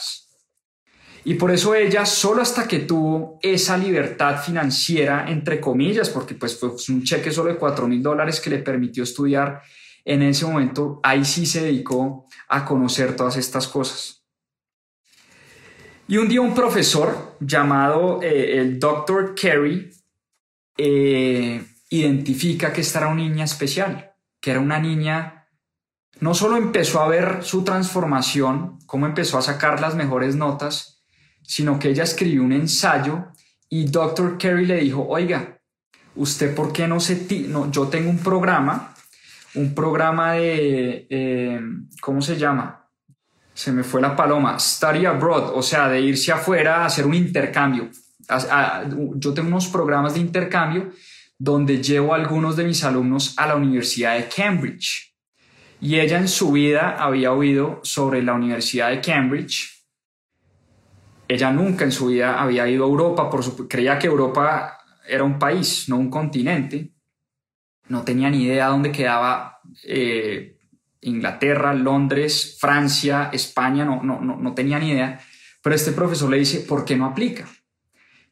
Y por eso ella, solo hasta que tuvo esa libertad financiera, entre comillas, porque pues fue un cheque solo de 4 mil dólares que le permitió estudiar, en ese momento ahí sí se dedicó a conocer todas estas cosas. Y un día un profesor llamado eh, el Dr. Kerry eh, identifica que esta era una niña especial que era una niña, no solo empezó a ver su transformación, cómo empezó a sacar las mejores notas, sino que ella escribió un ensayo y Dr. Kerry le dijo, oiga, ¿usted por qué no se... No, yo tengo un programa, un programa de, eh, ¿cómo se llama? se me fue la paloma, study abroad, o sea, de irse afuera a hacer un intercambio. yo tengo unos programas de intercambio donde llevo algunos de mis alumnos a la Universidad de Cambridge. Y ella en su vida había oído sobre la Universidad de Cambridge. Ella nunca en su vida había ido a Europa, por su, creía que Europa era un país, no un continente. No tenía ni idea dónde quedaba eh, Inglaterra, Londres, Francia, España, no, no, no, no tenía ni idea. Pero este profesor le dice, ¿por qué no aplica?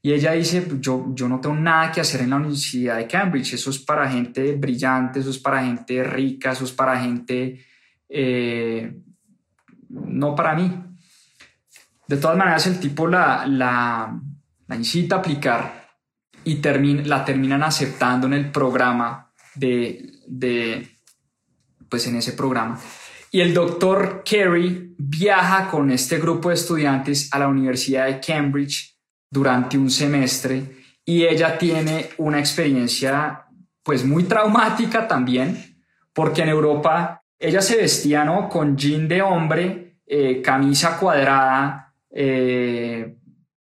Y ella dice, yo, yo no tengo nada que hacer en la Universidad de Cambridge, eso es para gente brillante, eso es para gente rica, eso es para gente, eh, no para mí. De todas maneras, el tipo la, la, la incita a aplicar y la terminan aceptando en el programa de, de, pues en ese programa. Y el doctor Kerry viaja con este grupo de estudiantes a la Universidad de Cambridge durante un semestre y ella tiene una experiencia pues muy traumática también, porque en Europa ella se vestía ¿no? con jean de hombre, eh, camisa cuadrada, eh,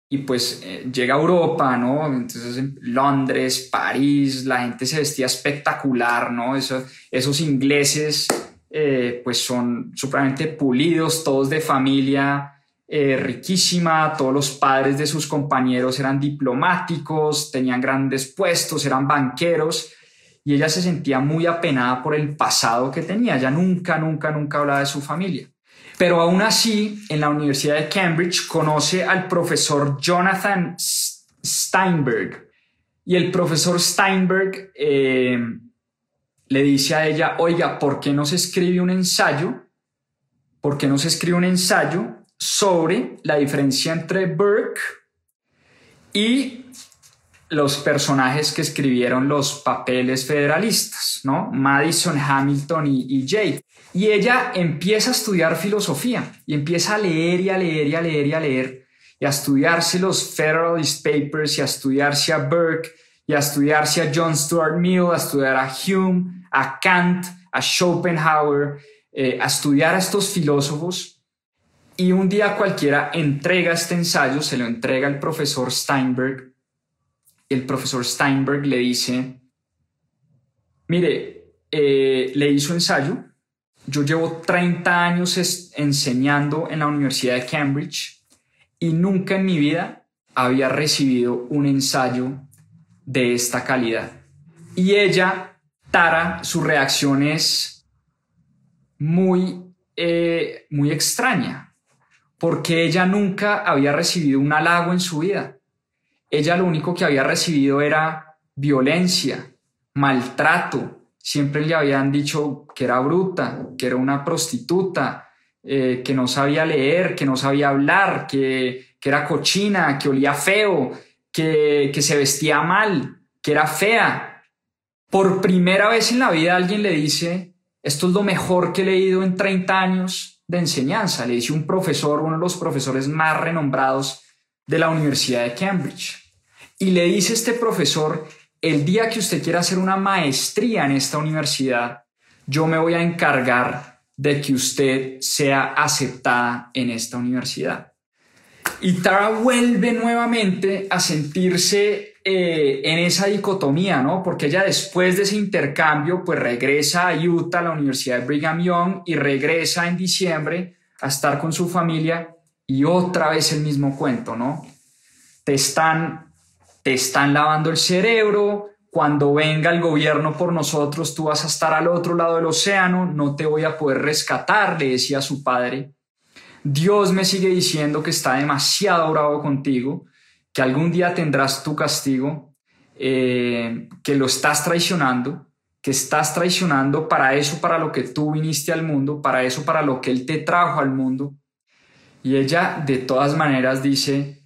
y pues eh, llega a Europa, ¿no? Entonces en Londres, París, la gente se vestía espectacular, ¿no? Esos, esos ingleses pues son supremamente pulidos, todos de familia, eh, riquísima, todos los padres de sus compañeros eran diplomáticos, tenían grandes puestos, eran banqueros, y ella se sentía muy apenada por el pasado que tenía. Ella nunca, nunca, nunca hablaba de su familia. Pero aún así, en la Universidad de Cambridge conoce al profesor Jonathan Steinberg. Y el profesor Steinberg eh, le dice a ella, oiga, ¿por qué no se escribe un ensayo? ¿Por qué no se escribe un ensayo sobre la diferencia entre Burke y los personajes que escribieron los papeles federalistas, ¿no? Madison, Hamilton y, y Jake. Y ella empieza a estudiar filosofía y empieza a leer y a leer y a leer y a leer y a estudiarse los Federalist Papers y a estudiarse a Burke y a estudiarse a John Stuart Mill, a estudiar a Hume, a Kant, a Schopenhauer, eh, a estudiar a estos filósofos y un día cualquiera entrega este ensayo, se lo entrega el profesor Steinberg. Y el profesor Steinberg le dice, mire, eh, le hizo ensayo. Yo llevo 30 años enseñando en la Universidad de Cambridge y nunca en mi vida había recibido un ensayo de esta calidad. Y ella, Tara, su reacción es muy, eh, muy extraña porque ella nunca había recibido un halago en su vida. Ella lo único que había recibido era violencia, maltrato. Siempre le habían dicho que era bruta, que era una prostituta, eh, que no sabía leer, que no sabía hablar, que, que era cochina, que olía feo, que, que se vestía mal, que era fea. Por primera vez en la vida alguien le dice, esto es lo mejor que he leído en 30 años de enseñanza, le dice un profesor, uno de los profesores más renombrados de la Universidad de Cambridge. Y le dice este profesor, el día que usted quiera hacer una maestría en esta universidad, yo me voy a encargar de que usted sea aceptada en esta universidad. Y Tara vuelve nuevamente a sentirse eh, en esa dicotomía, ¿no? Porque ella después de ese intercambio, pues regresa a Utah, a la Universidad de Brigham Young, y regresa en diciembre a estar con su familia y otra vez el mismo cuento, ¿no? Te están, te están lavando el cerebro, cuando venga el gobierno por nosotros, tú vas a estar al otro lado del océano, no te voy a poder rescatar, le decía su padre. Dios me sigue diciendo que está demasiado bravo contigo que algún día tendrás tu castigo, eh, que lo estás traicionando, que estás traicionando para eso, para lo que tú viniste al mundo, para eso, para lo que Él te trajo al mundo. Y ella de todas maneras dice,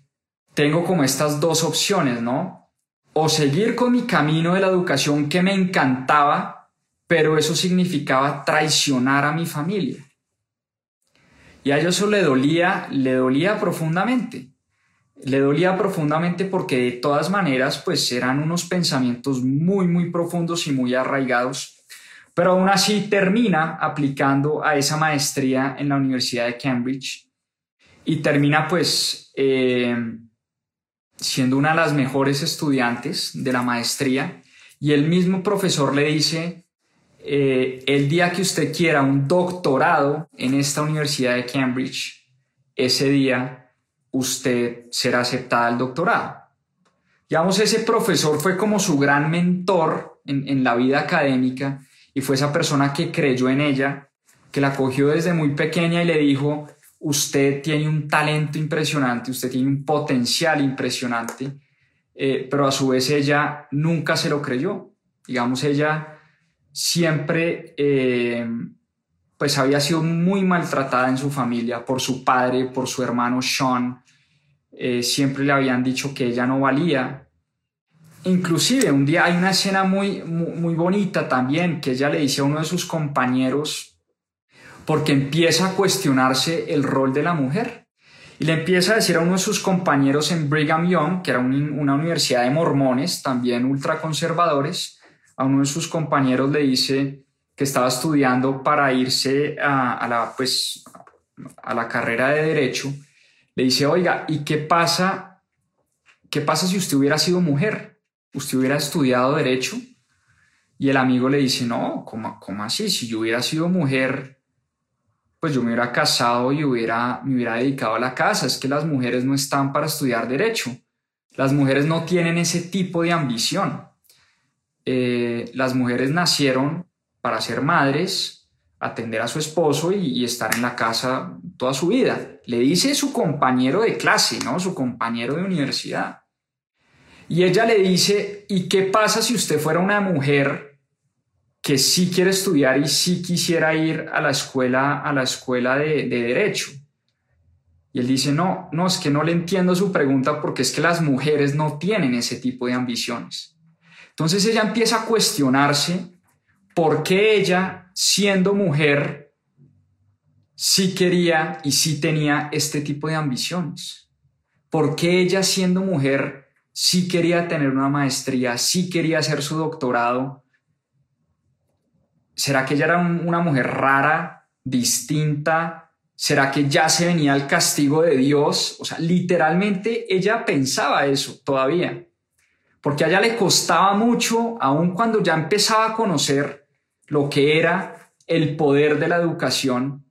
tengo como estas dos opciones, ¿no? O seguir con mi camino de la educación que me encantaba, pero eso significaba traicionar a mi familia. Y a eso le dolía, le dolía profundamente le dolía profundamente porque de todas maneras pues eran unos pensamientos muy muy profundos y muy arraigados. pero aún así termina aplicando a esa maestría en la Universidad de Cambridge y termina pues eh, siendo una de las mejores estudiantes de la maestría y el mismo profesor le dice, eh, el día que usted quiera un doctorado en esta Universidad de Cambridge, ese día usted será aceptada al doctorado. Digamos, ese profesor fue como su gran mentor en, en la vida académica y fue esa persona que creyó en ella, que la cogió desde muy pequeña y le dijo, usted tiene un talento impresionante, usted tiene un potencial impresionante, eh, pero a su vez ella nunca se lo creyó. Digamos, ella siempre eh, pues había sido muy maltratada en su familia por su padre, por su hermano Sean. Eh, siempre le habían dicho que ella no valía. Inclusive un día hay una escena muy, muy, bonita también que ella le dice a uno de sus compañeros porque empieza a cuestionarse el rol de la mujer. Y le empieza a decir a uno de sus compañeros en Brigham Young, que era una universidad de mormones, también ultraconservadores, a uno de sus compañeros le dice que estaba estudiando para irse a, la, pues, a la carrera de derecho, le dice, oiga, ¿y qué pasa? ¿Qué pasa si usted hubiera sido mujer? ¿Usted hubiera estudiado derecho? Y el amigo le dice, no, ¿cómo, cómo así? Si yo hubiera sido mujer, pues yo me hubiera casado y hubiera, me hubiera dedicado a la casa. Es que las mujeres no están para estudiar derecho. Las mujeres no tienen ese tipo de ambición. Eh, las mujeres nacieron para ser madres, atender a su esposo y, estar en la casa toda su vida. Le dice su compañero de clase, ¿no? Su compañero de universidad. Y ella le dice, ¿y qué pasa si usted fuera una mujer que sí quiere estudiar y sí quisiera ir a la escuela, a la escuela de, derecho. Y él dice, no, no, es que no le entiendo su pregunta porque es que las mujeres no tienen ese tipo de ambiciones. Entonces ella empieza a cuestionarse por qué ella, siendo mujer, sí quería y sí tenía este tipo de ambiciones. ¿Por qué ella, siendo mujer, sí quería tener una maestría, sí quería hacer su doctorado, ¿Será que ella era una mujer rara, distinta? ¿Será que ya se venía el castigo de Dios? O sea, literalmente ella pensaba eso todavía. Porque a ella le costaba mucho, aun cuando ya empezaba a conocer lo que era el poder de la educación,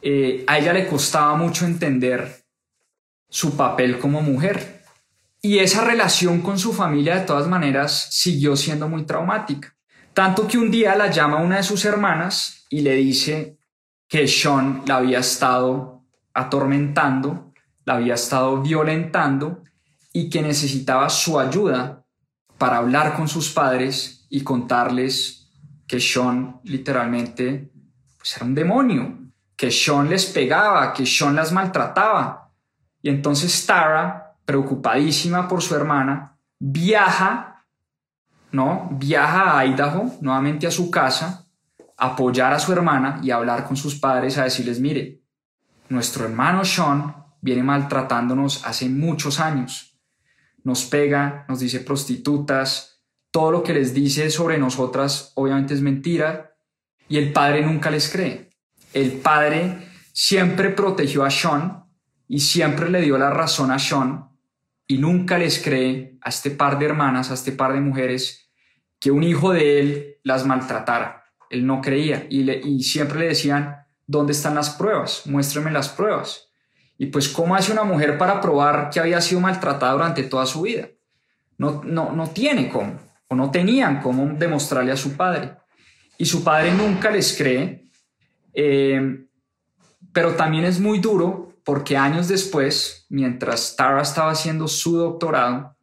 eh, a ella le costaba mucho entender su papel como mujer. Y esa relación con su familia de todas maneras siguió siendo muy traumática. Tanto que un día la llama una de sus hermanas y le dice que Sean la había estado atormentando, la había estado violentando y que necesitaba su ayuda para hablar con sus padres y contarles que Sean literalmente pues, era un demonio, que Sean les pegaba, que Sean las maltrataba. Y entonces Tara, preocupadísima por su hermana, viaja ¿no? Viaja a Idaho, nuevamente a su casa, apoyar a su hermana y hablar con sus padres, a decirles, mire, nuestro hermano Sean viene maltratándonos hace muchos años. Nos pega, nos dice prostitutas, todo lo que les dice sobre nosotras obviamente es mentira y el padre nunca les cree. El padre siempre protegió a Sean y siempre le dio la razón a Sean y nunca les cree a este par de hermanas, a este par de mujeres que un hijo de él las maltratara. Él no creía y, siempre le decían, ¿dónde están las pruebas? Muéstrame las pruebas. Y pues, ¿cómo hace una mujer para probar que había sido maltratada durante toda su vida? No, no, no tiene cómo, no tenían cómo demostrarle a su padre. Y su padre nunca les cree, eh, pero también es muy duro porque años después, mientras Tara estaba haciendo su doctorado,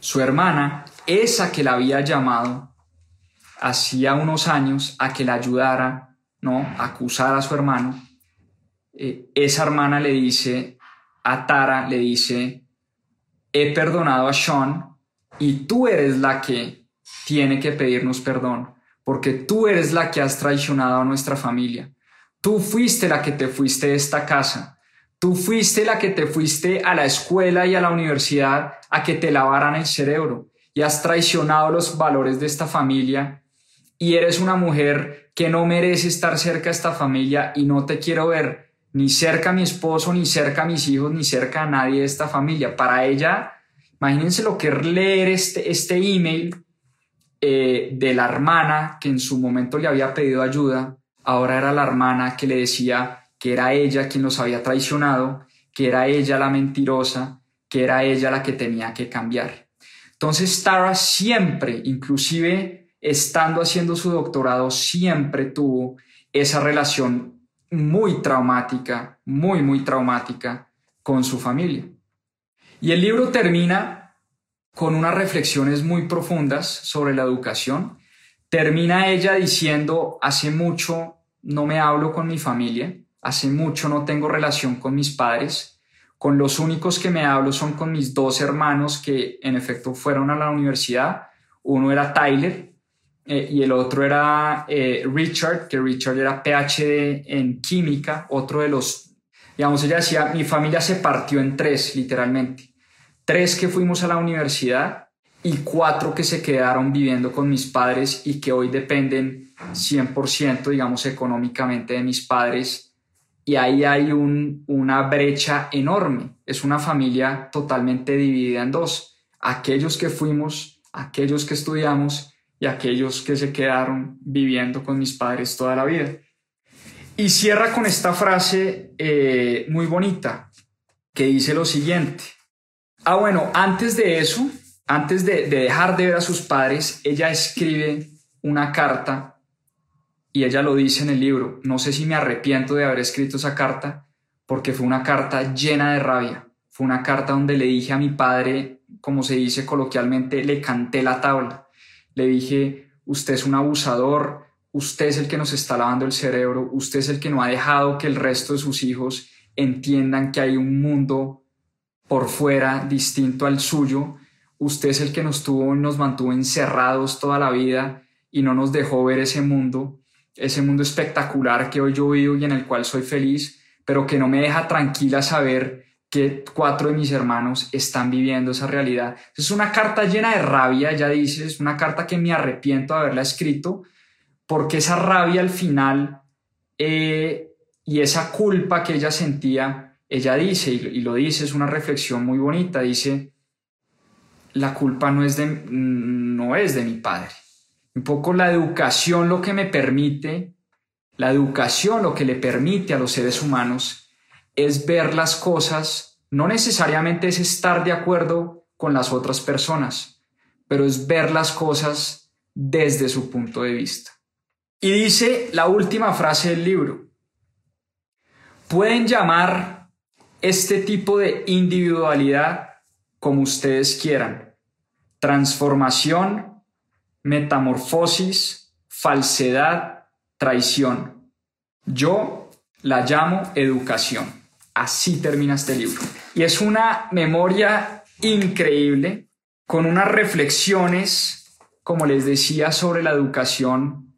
su hermana, esa que la había llamado hacía unos años a que la ayudara, ¿no? A acusar a su hermano, eh, esa hermana le dice a Tara, le dice, he perdonado a Sean y tú eres la que tiene que pedirnos perdón, porque tú eres la que has traicionado a nuestra familia. Tú fuiste la que te fuiste de esta casa. Tú fuiste la que te fuiste a la escuela y a la universidad a que te lavaran el cerebro y has traicionado los valores de esta familia y eres una mujer que no merece estar cerca de esta familia y no te quiero ver ni cerca a mi esposo, ni cerca a mis hijos, ni cerca a nadie de esta familia. Para ella, imagínense lo que es leer este, este email eh, de la hermana que en su momento le había pedido ayuda, ahora era la hermana que le decía que era ella quien los había traicionado, que era ella la mentirosa, que era ella la que tenía que cambiar. Entonces Tara siempre, inclusive estando haciendo su doctorado, siempre tuvo esa relación muy traumática, muy, muy traumática con su familia. Y el libro termina con unas reflexiones muy profundas sobre la educación. Termina ella diciendo, hace mucho no me hablo con mi familia, hace mucho no tengo relación con mis padres, con los únicos que me hablo son con mis dos hermanos que en efecto fueron a la universidad. Uno era Tyler eh, y el otro era eh, Richard, que Richard era PhD en química, otro de los, digamos, ella decía, mi familia se partió en tres, literalmente. Tres que fuimos a la universidad y cuatro que se quedaron viviendo con mis padres y que hoy dependen 100%, digamos, económicamente de mis padres. Y ahí hay un, una brecha enorme. Es una familia totalmente dividida en dos. Aquellos que fuimos, aquellos que estudiamos y aquellos que se quedaron viviendo con mis padres toda la vida. Y cierra con esta frase eh, muy bonita que dice lo siguiente. Ah, bueno, antes de eso, antes de, de dejar de ver a sus padres, ella escribe una carta y ella lo dice en el libro. No sé si me arrepiento de haber escrito esa carta porque fue una carta llena de rabia. Fue una carta donde le dije a mi padre, como se dice coloquialmente, le canté la tabla le dije, usted es un abusador, usted es el que nos está lavando el cerebro, usted es el que no ha dejado que el resto de sus hijos entiendan que hay un mundo por fuera distinto al suyo, usted es el que nos tuvo nos mantuvo encerrados toda la vida y no nos dejó ver ese mundo, ese mundo espectacular que hoy yo vivo y en el cual soy feliz, pero que no me deja tranquila saber que cuatro de mis hermanos están viviendo esa realidad. Es una carta llena de rabia, ya dice, es una carta que me arrepiento de haberla escrito, porque esa rabia al final eh, y esa culpa que ella sentía, ella dice, y, lo dice, es una reflexión muy bonita, dice, la culpa no es de, no es de mi padre. Un poco la educación lo que me permite, la educación lo que le permite a los seres humanos es ver las cosas, no necesariamente es estar de acuerdo con las otras personas, pero es ver las cosas desde su punto de vista. Y dice la última frase del libro, pueden llamar este tipo de individualidad como ustedes quieran, transformación, metamorfosis, falsedad, traición. Yo la llamo educación. Así termina este libro. Y es una memoria increíble, con unas reflexiones, como les decía, sobre la educación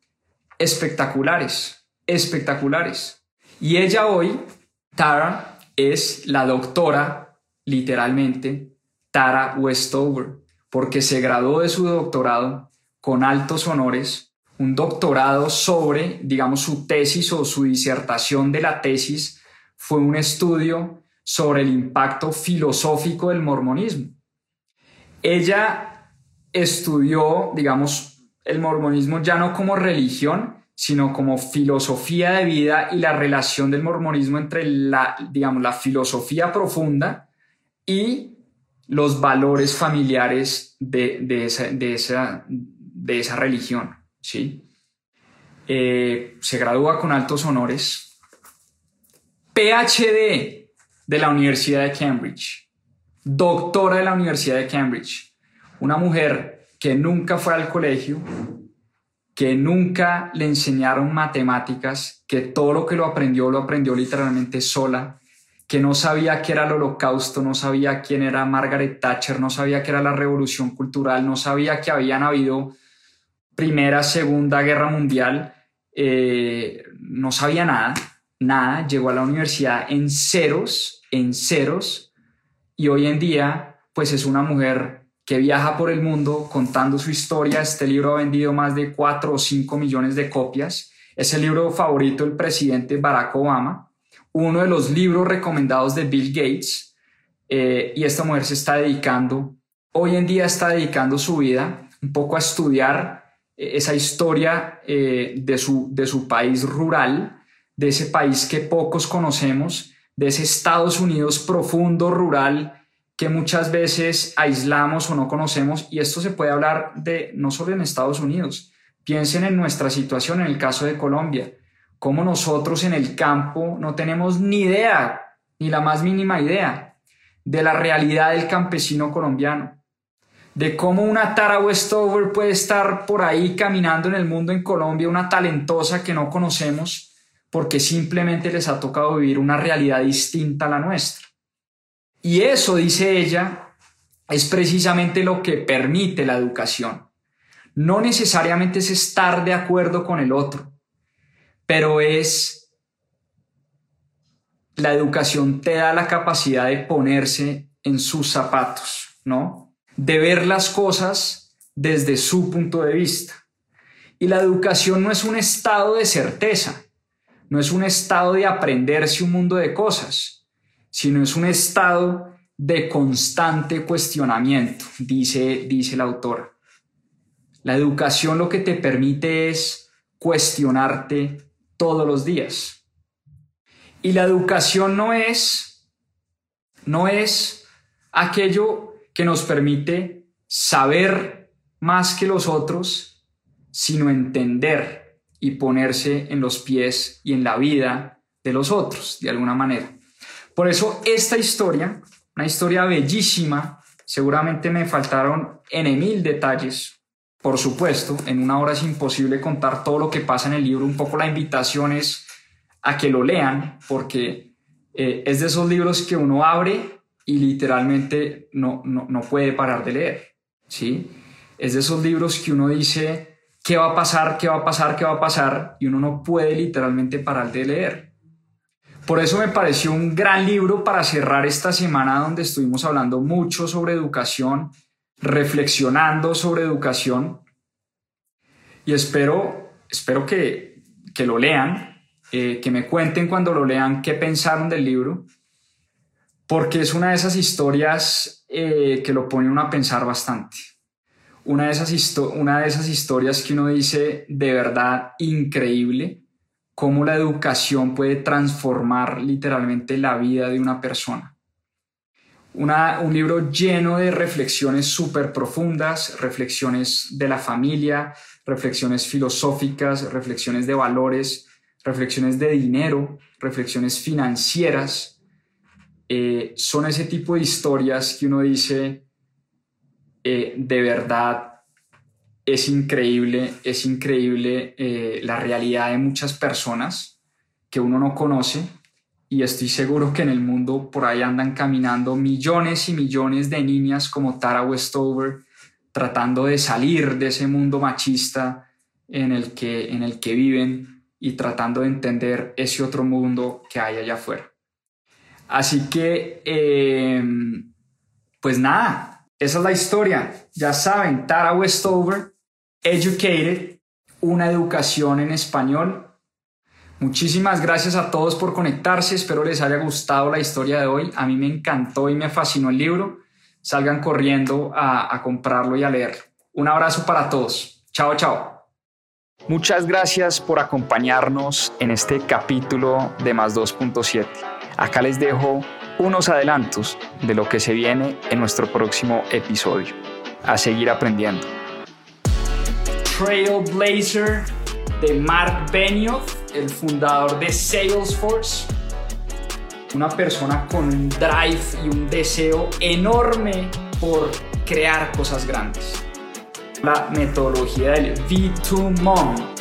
espectaculares, espectaculares. Y ella hoy, Tara, es la doctora, literalmente, Tara Westover, porque se graduó de su doctorado con altos honores, un doctorado sobre, digamos, su tesis o su disertación de la tesis fue un estudio sobre el impacto filosófico del mormonismo. Ella estudió, digamos, el mormonismo ya no como religión, sino como filosofía de vida y la relación del mormonismo entre la, digamos, la filosofía profunda y los valores familiares de, esa, de, esa, de esa, religión. ¿sí? Eh, se gradúa con altos honores PhD de la Universidad de Cambridge, doctora de la Universidad de Cambridge, una mujer que nunca fue al colegio, que nunca le enseñaron matemáticas, que todo lo que lo aprendió lo aprendió literalmente sola, que no sabía qué era el holocausto, no sabía quién era Margaret Thatcher, no sabía qué era la revolución cultural, no sabía que habían habido Primera, Segunda Guerra Mundial, eh, no sabía nada nada, llegó a la universidad en ceros, en ceros, y hoy en día pues es una mujer que viaja por el mundo contando su historia. Este libro ha vendido más de 4 o 5 millones de copias. Es el libro favorito del presidente Barack Obama, uno de los libros recomendados de Bill Gates. Eh, y esta mujer se está dedicando, hoy en día está dedicando su vida un poco a estudiar eh, esa historia eh, de, su, de su país rural, de ese país que pocos conocemos, de ese Estados Unidos profundo, rural, que muchas veces aislamos o no conocemos. Y esto se puede hablar de no solo en Estados Unidos. Piensen en nuestra situación, en el caso de Colombia, como nosotros en el campo no tenemos ni idea, ni la más mínima idea de la realidad del campesino colombiano, de cómo una Tara Westover puede estar por ahí caminando en el mundo en Colombia, una talentosa que no conocemos, porque simplemente les ha tocado vivir una realidad distinta a la nuestra. Y eso, dice ella, es precisamente lo que permite la educación. No necesariamente es estar de acuerdo con el otro, pero es la educación te da la capacidad de ponerse en sus zapatos, ¿no? De ver las cosas desde su punto de vista. Y la educación no es un estado de certeza, no es un estado de aprenderse un mundo de cosas, sino es un estado de constante cuestionamiento, dice, dice el autor. La educación lo que te permite es cuestionarte todos los días. Y la educación no es, no es aquello que nos permite saber más que los otros, sino entender y ponerse en los pies y en la vida de los otros, de alguna manera. Por eso esta historia, una historia bellísima, seguramente me faltaron en mil detalles. Por supuesto, en una hora es imposible contar todo lo que pasa en el libro. Un poco la invitación es a que lo lean, porque eh, es de esos libros que uno abre y literalmente no, no, no puede parar de leer. ¿sí? Es de esos libros que uno dice, qué va a pasar, qué va a pasar, qué va a pasar, y uno no puede literalmente parar de leer. Por eso me pareció un gran libro para cerrar esta semana donde estuvimos hablando mucho sobre educación, reflexionando sobre educación, y espero, espero que, que lo lean, eh, que me cuenten cuando lo lean qué pensaron del libro, porque es una de esas historias eh, que lo pone uno a pensar bastante. Una de, esas una de esas historias que uno dice de verdad increíble, cómo la educación puede transformar literalmente la vida de una persona. un libro lleno de reflexiones súper profundas, reflexiones de la familia, reflexiones filosóficas, reflexiones de valores, reflexiones de dinero, reflexiones financieras. Eh, son ese tipo de historias que uno dice, eh, de verdad es increíble, es increíble eh, la realidad de muchas personas que uno no conoce y estoy seguro que en el mundo por ahí andan caminando millones y millones de niñas como Tara Westover tratando de salir de ese mundo machista en el que, en el que viven y tratando de entender ese otro mundo que hay allá afuera. Así que, eh, pues nada, esa es la historia. Ya saben, Tara Westover, Educated, una educación en español. Muchísimas gracias a todos por conectarse. Espero les haya gustado la historia de hoy. A mí me encantó y me fascinó el libro. Salgan corriendo a, comprarlo y a leerlo. Un abrazo para todos. Chao, chao. Muchas gracias por acompañarnos en este capítulo de Más 2.7. Acá les dejo unos adelantos de lo que se viene en nuestro próximo episodio. A seguir aprendiendo. Trailblazer de Mark Benioff, el fundador de Salesforce. Una persona con un drive y un deseo enorme por crear cosas grandes. La metodología del V2MOM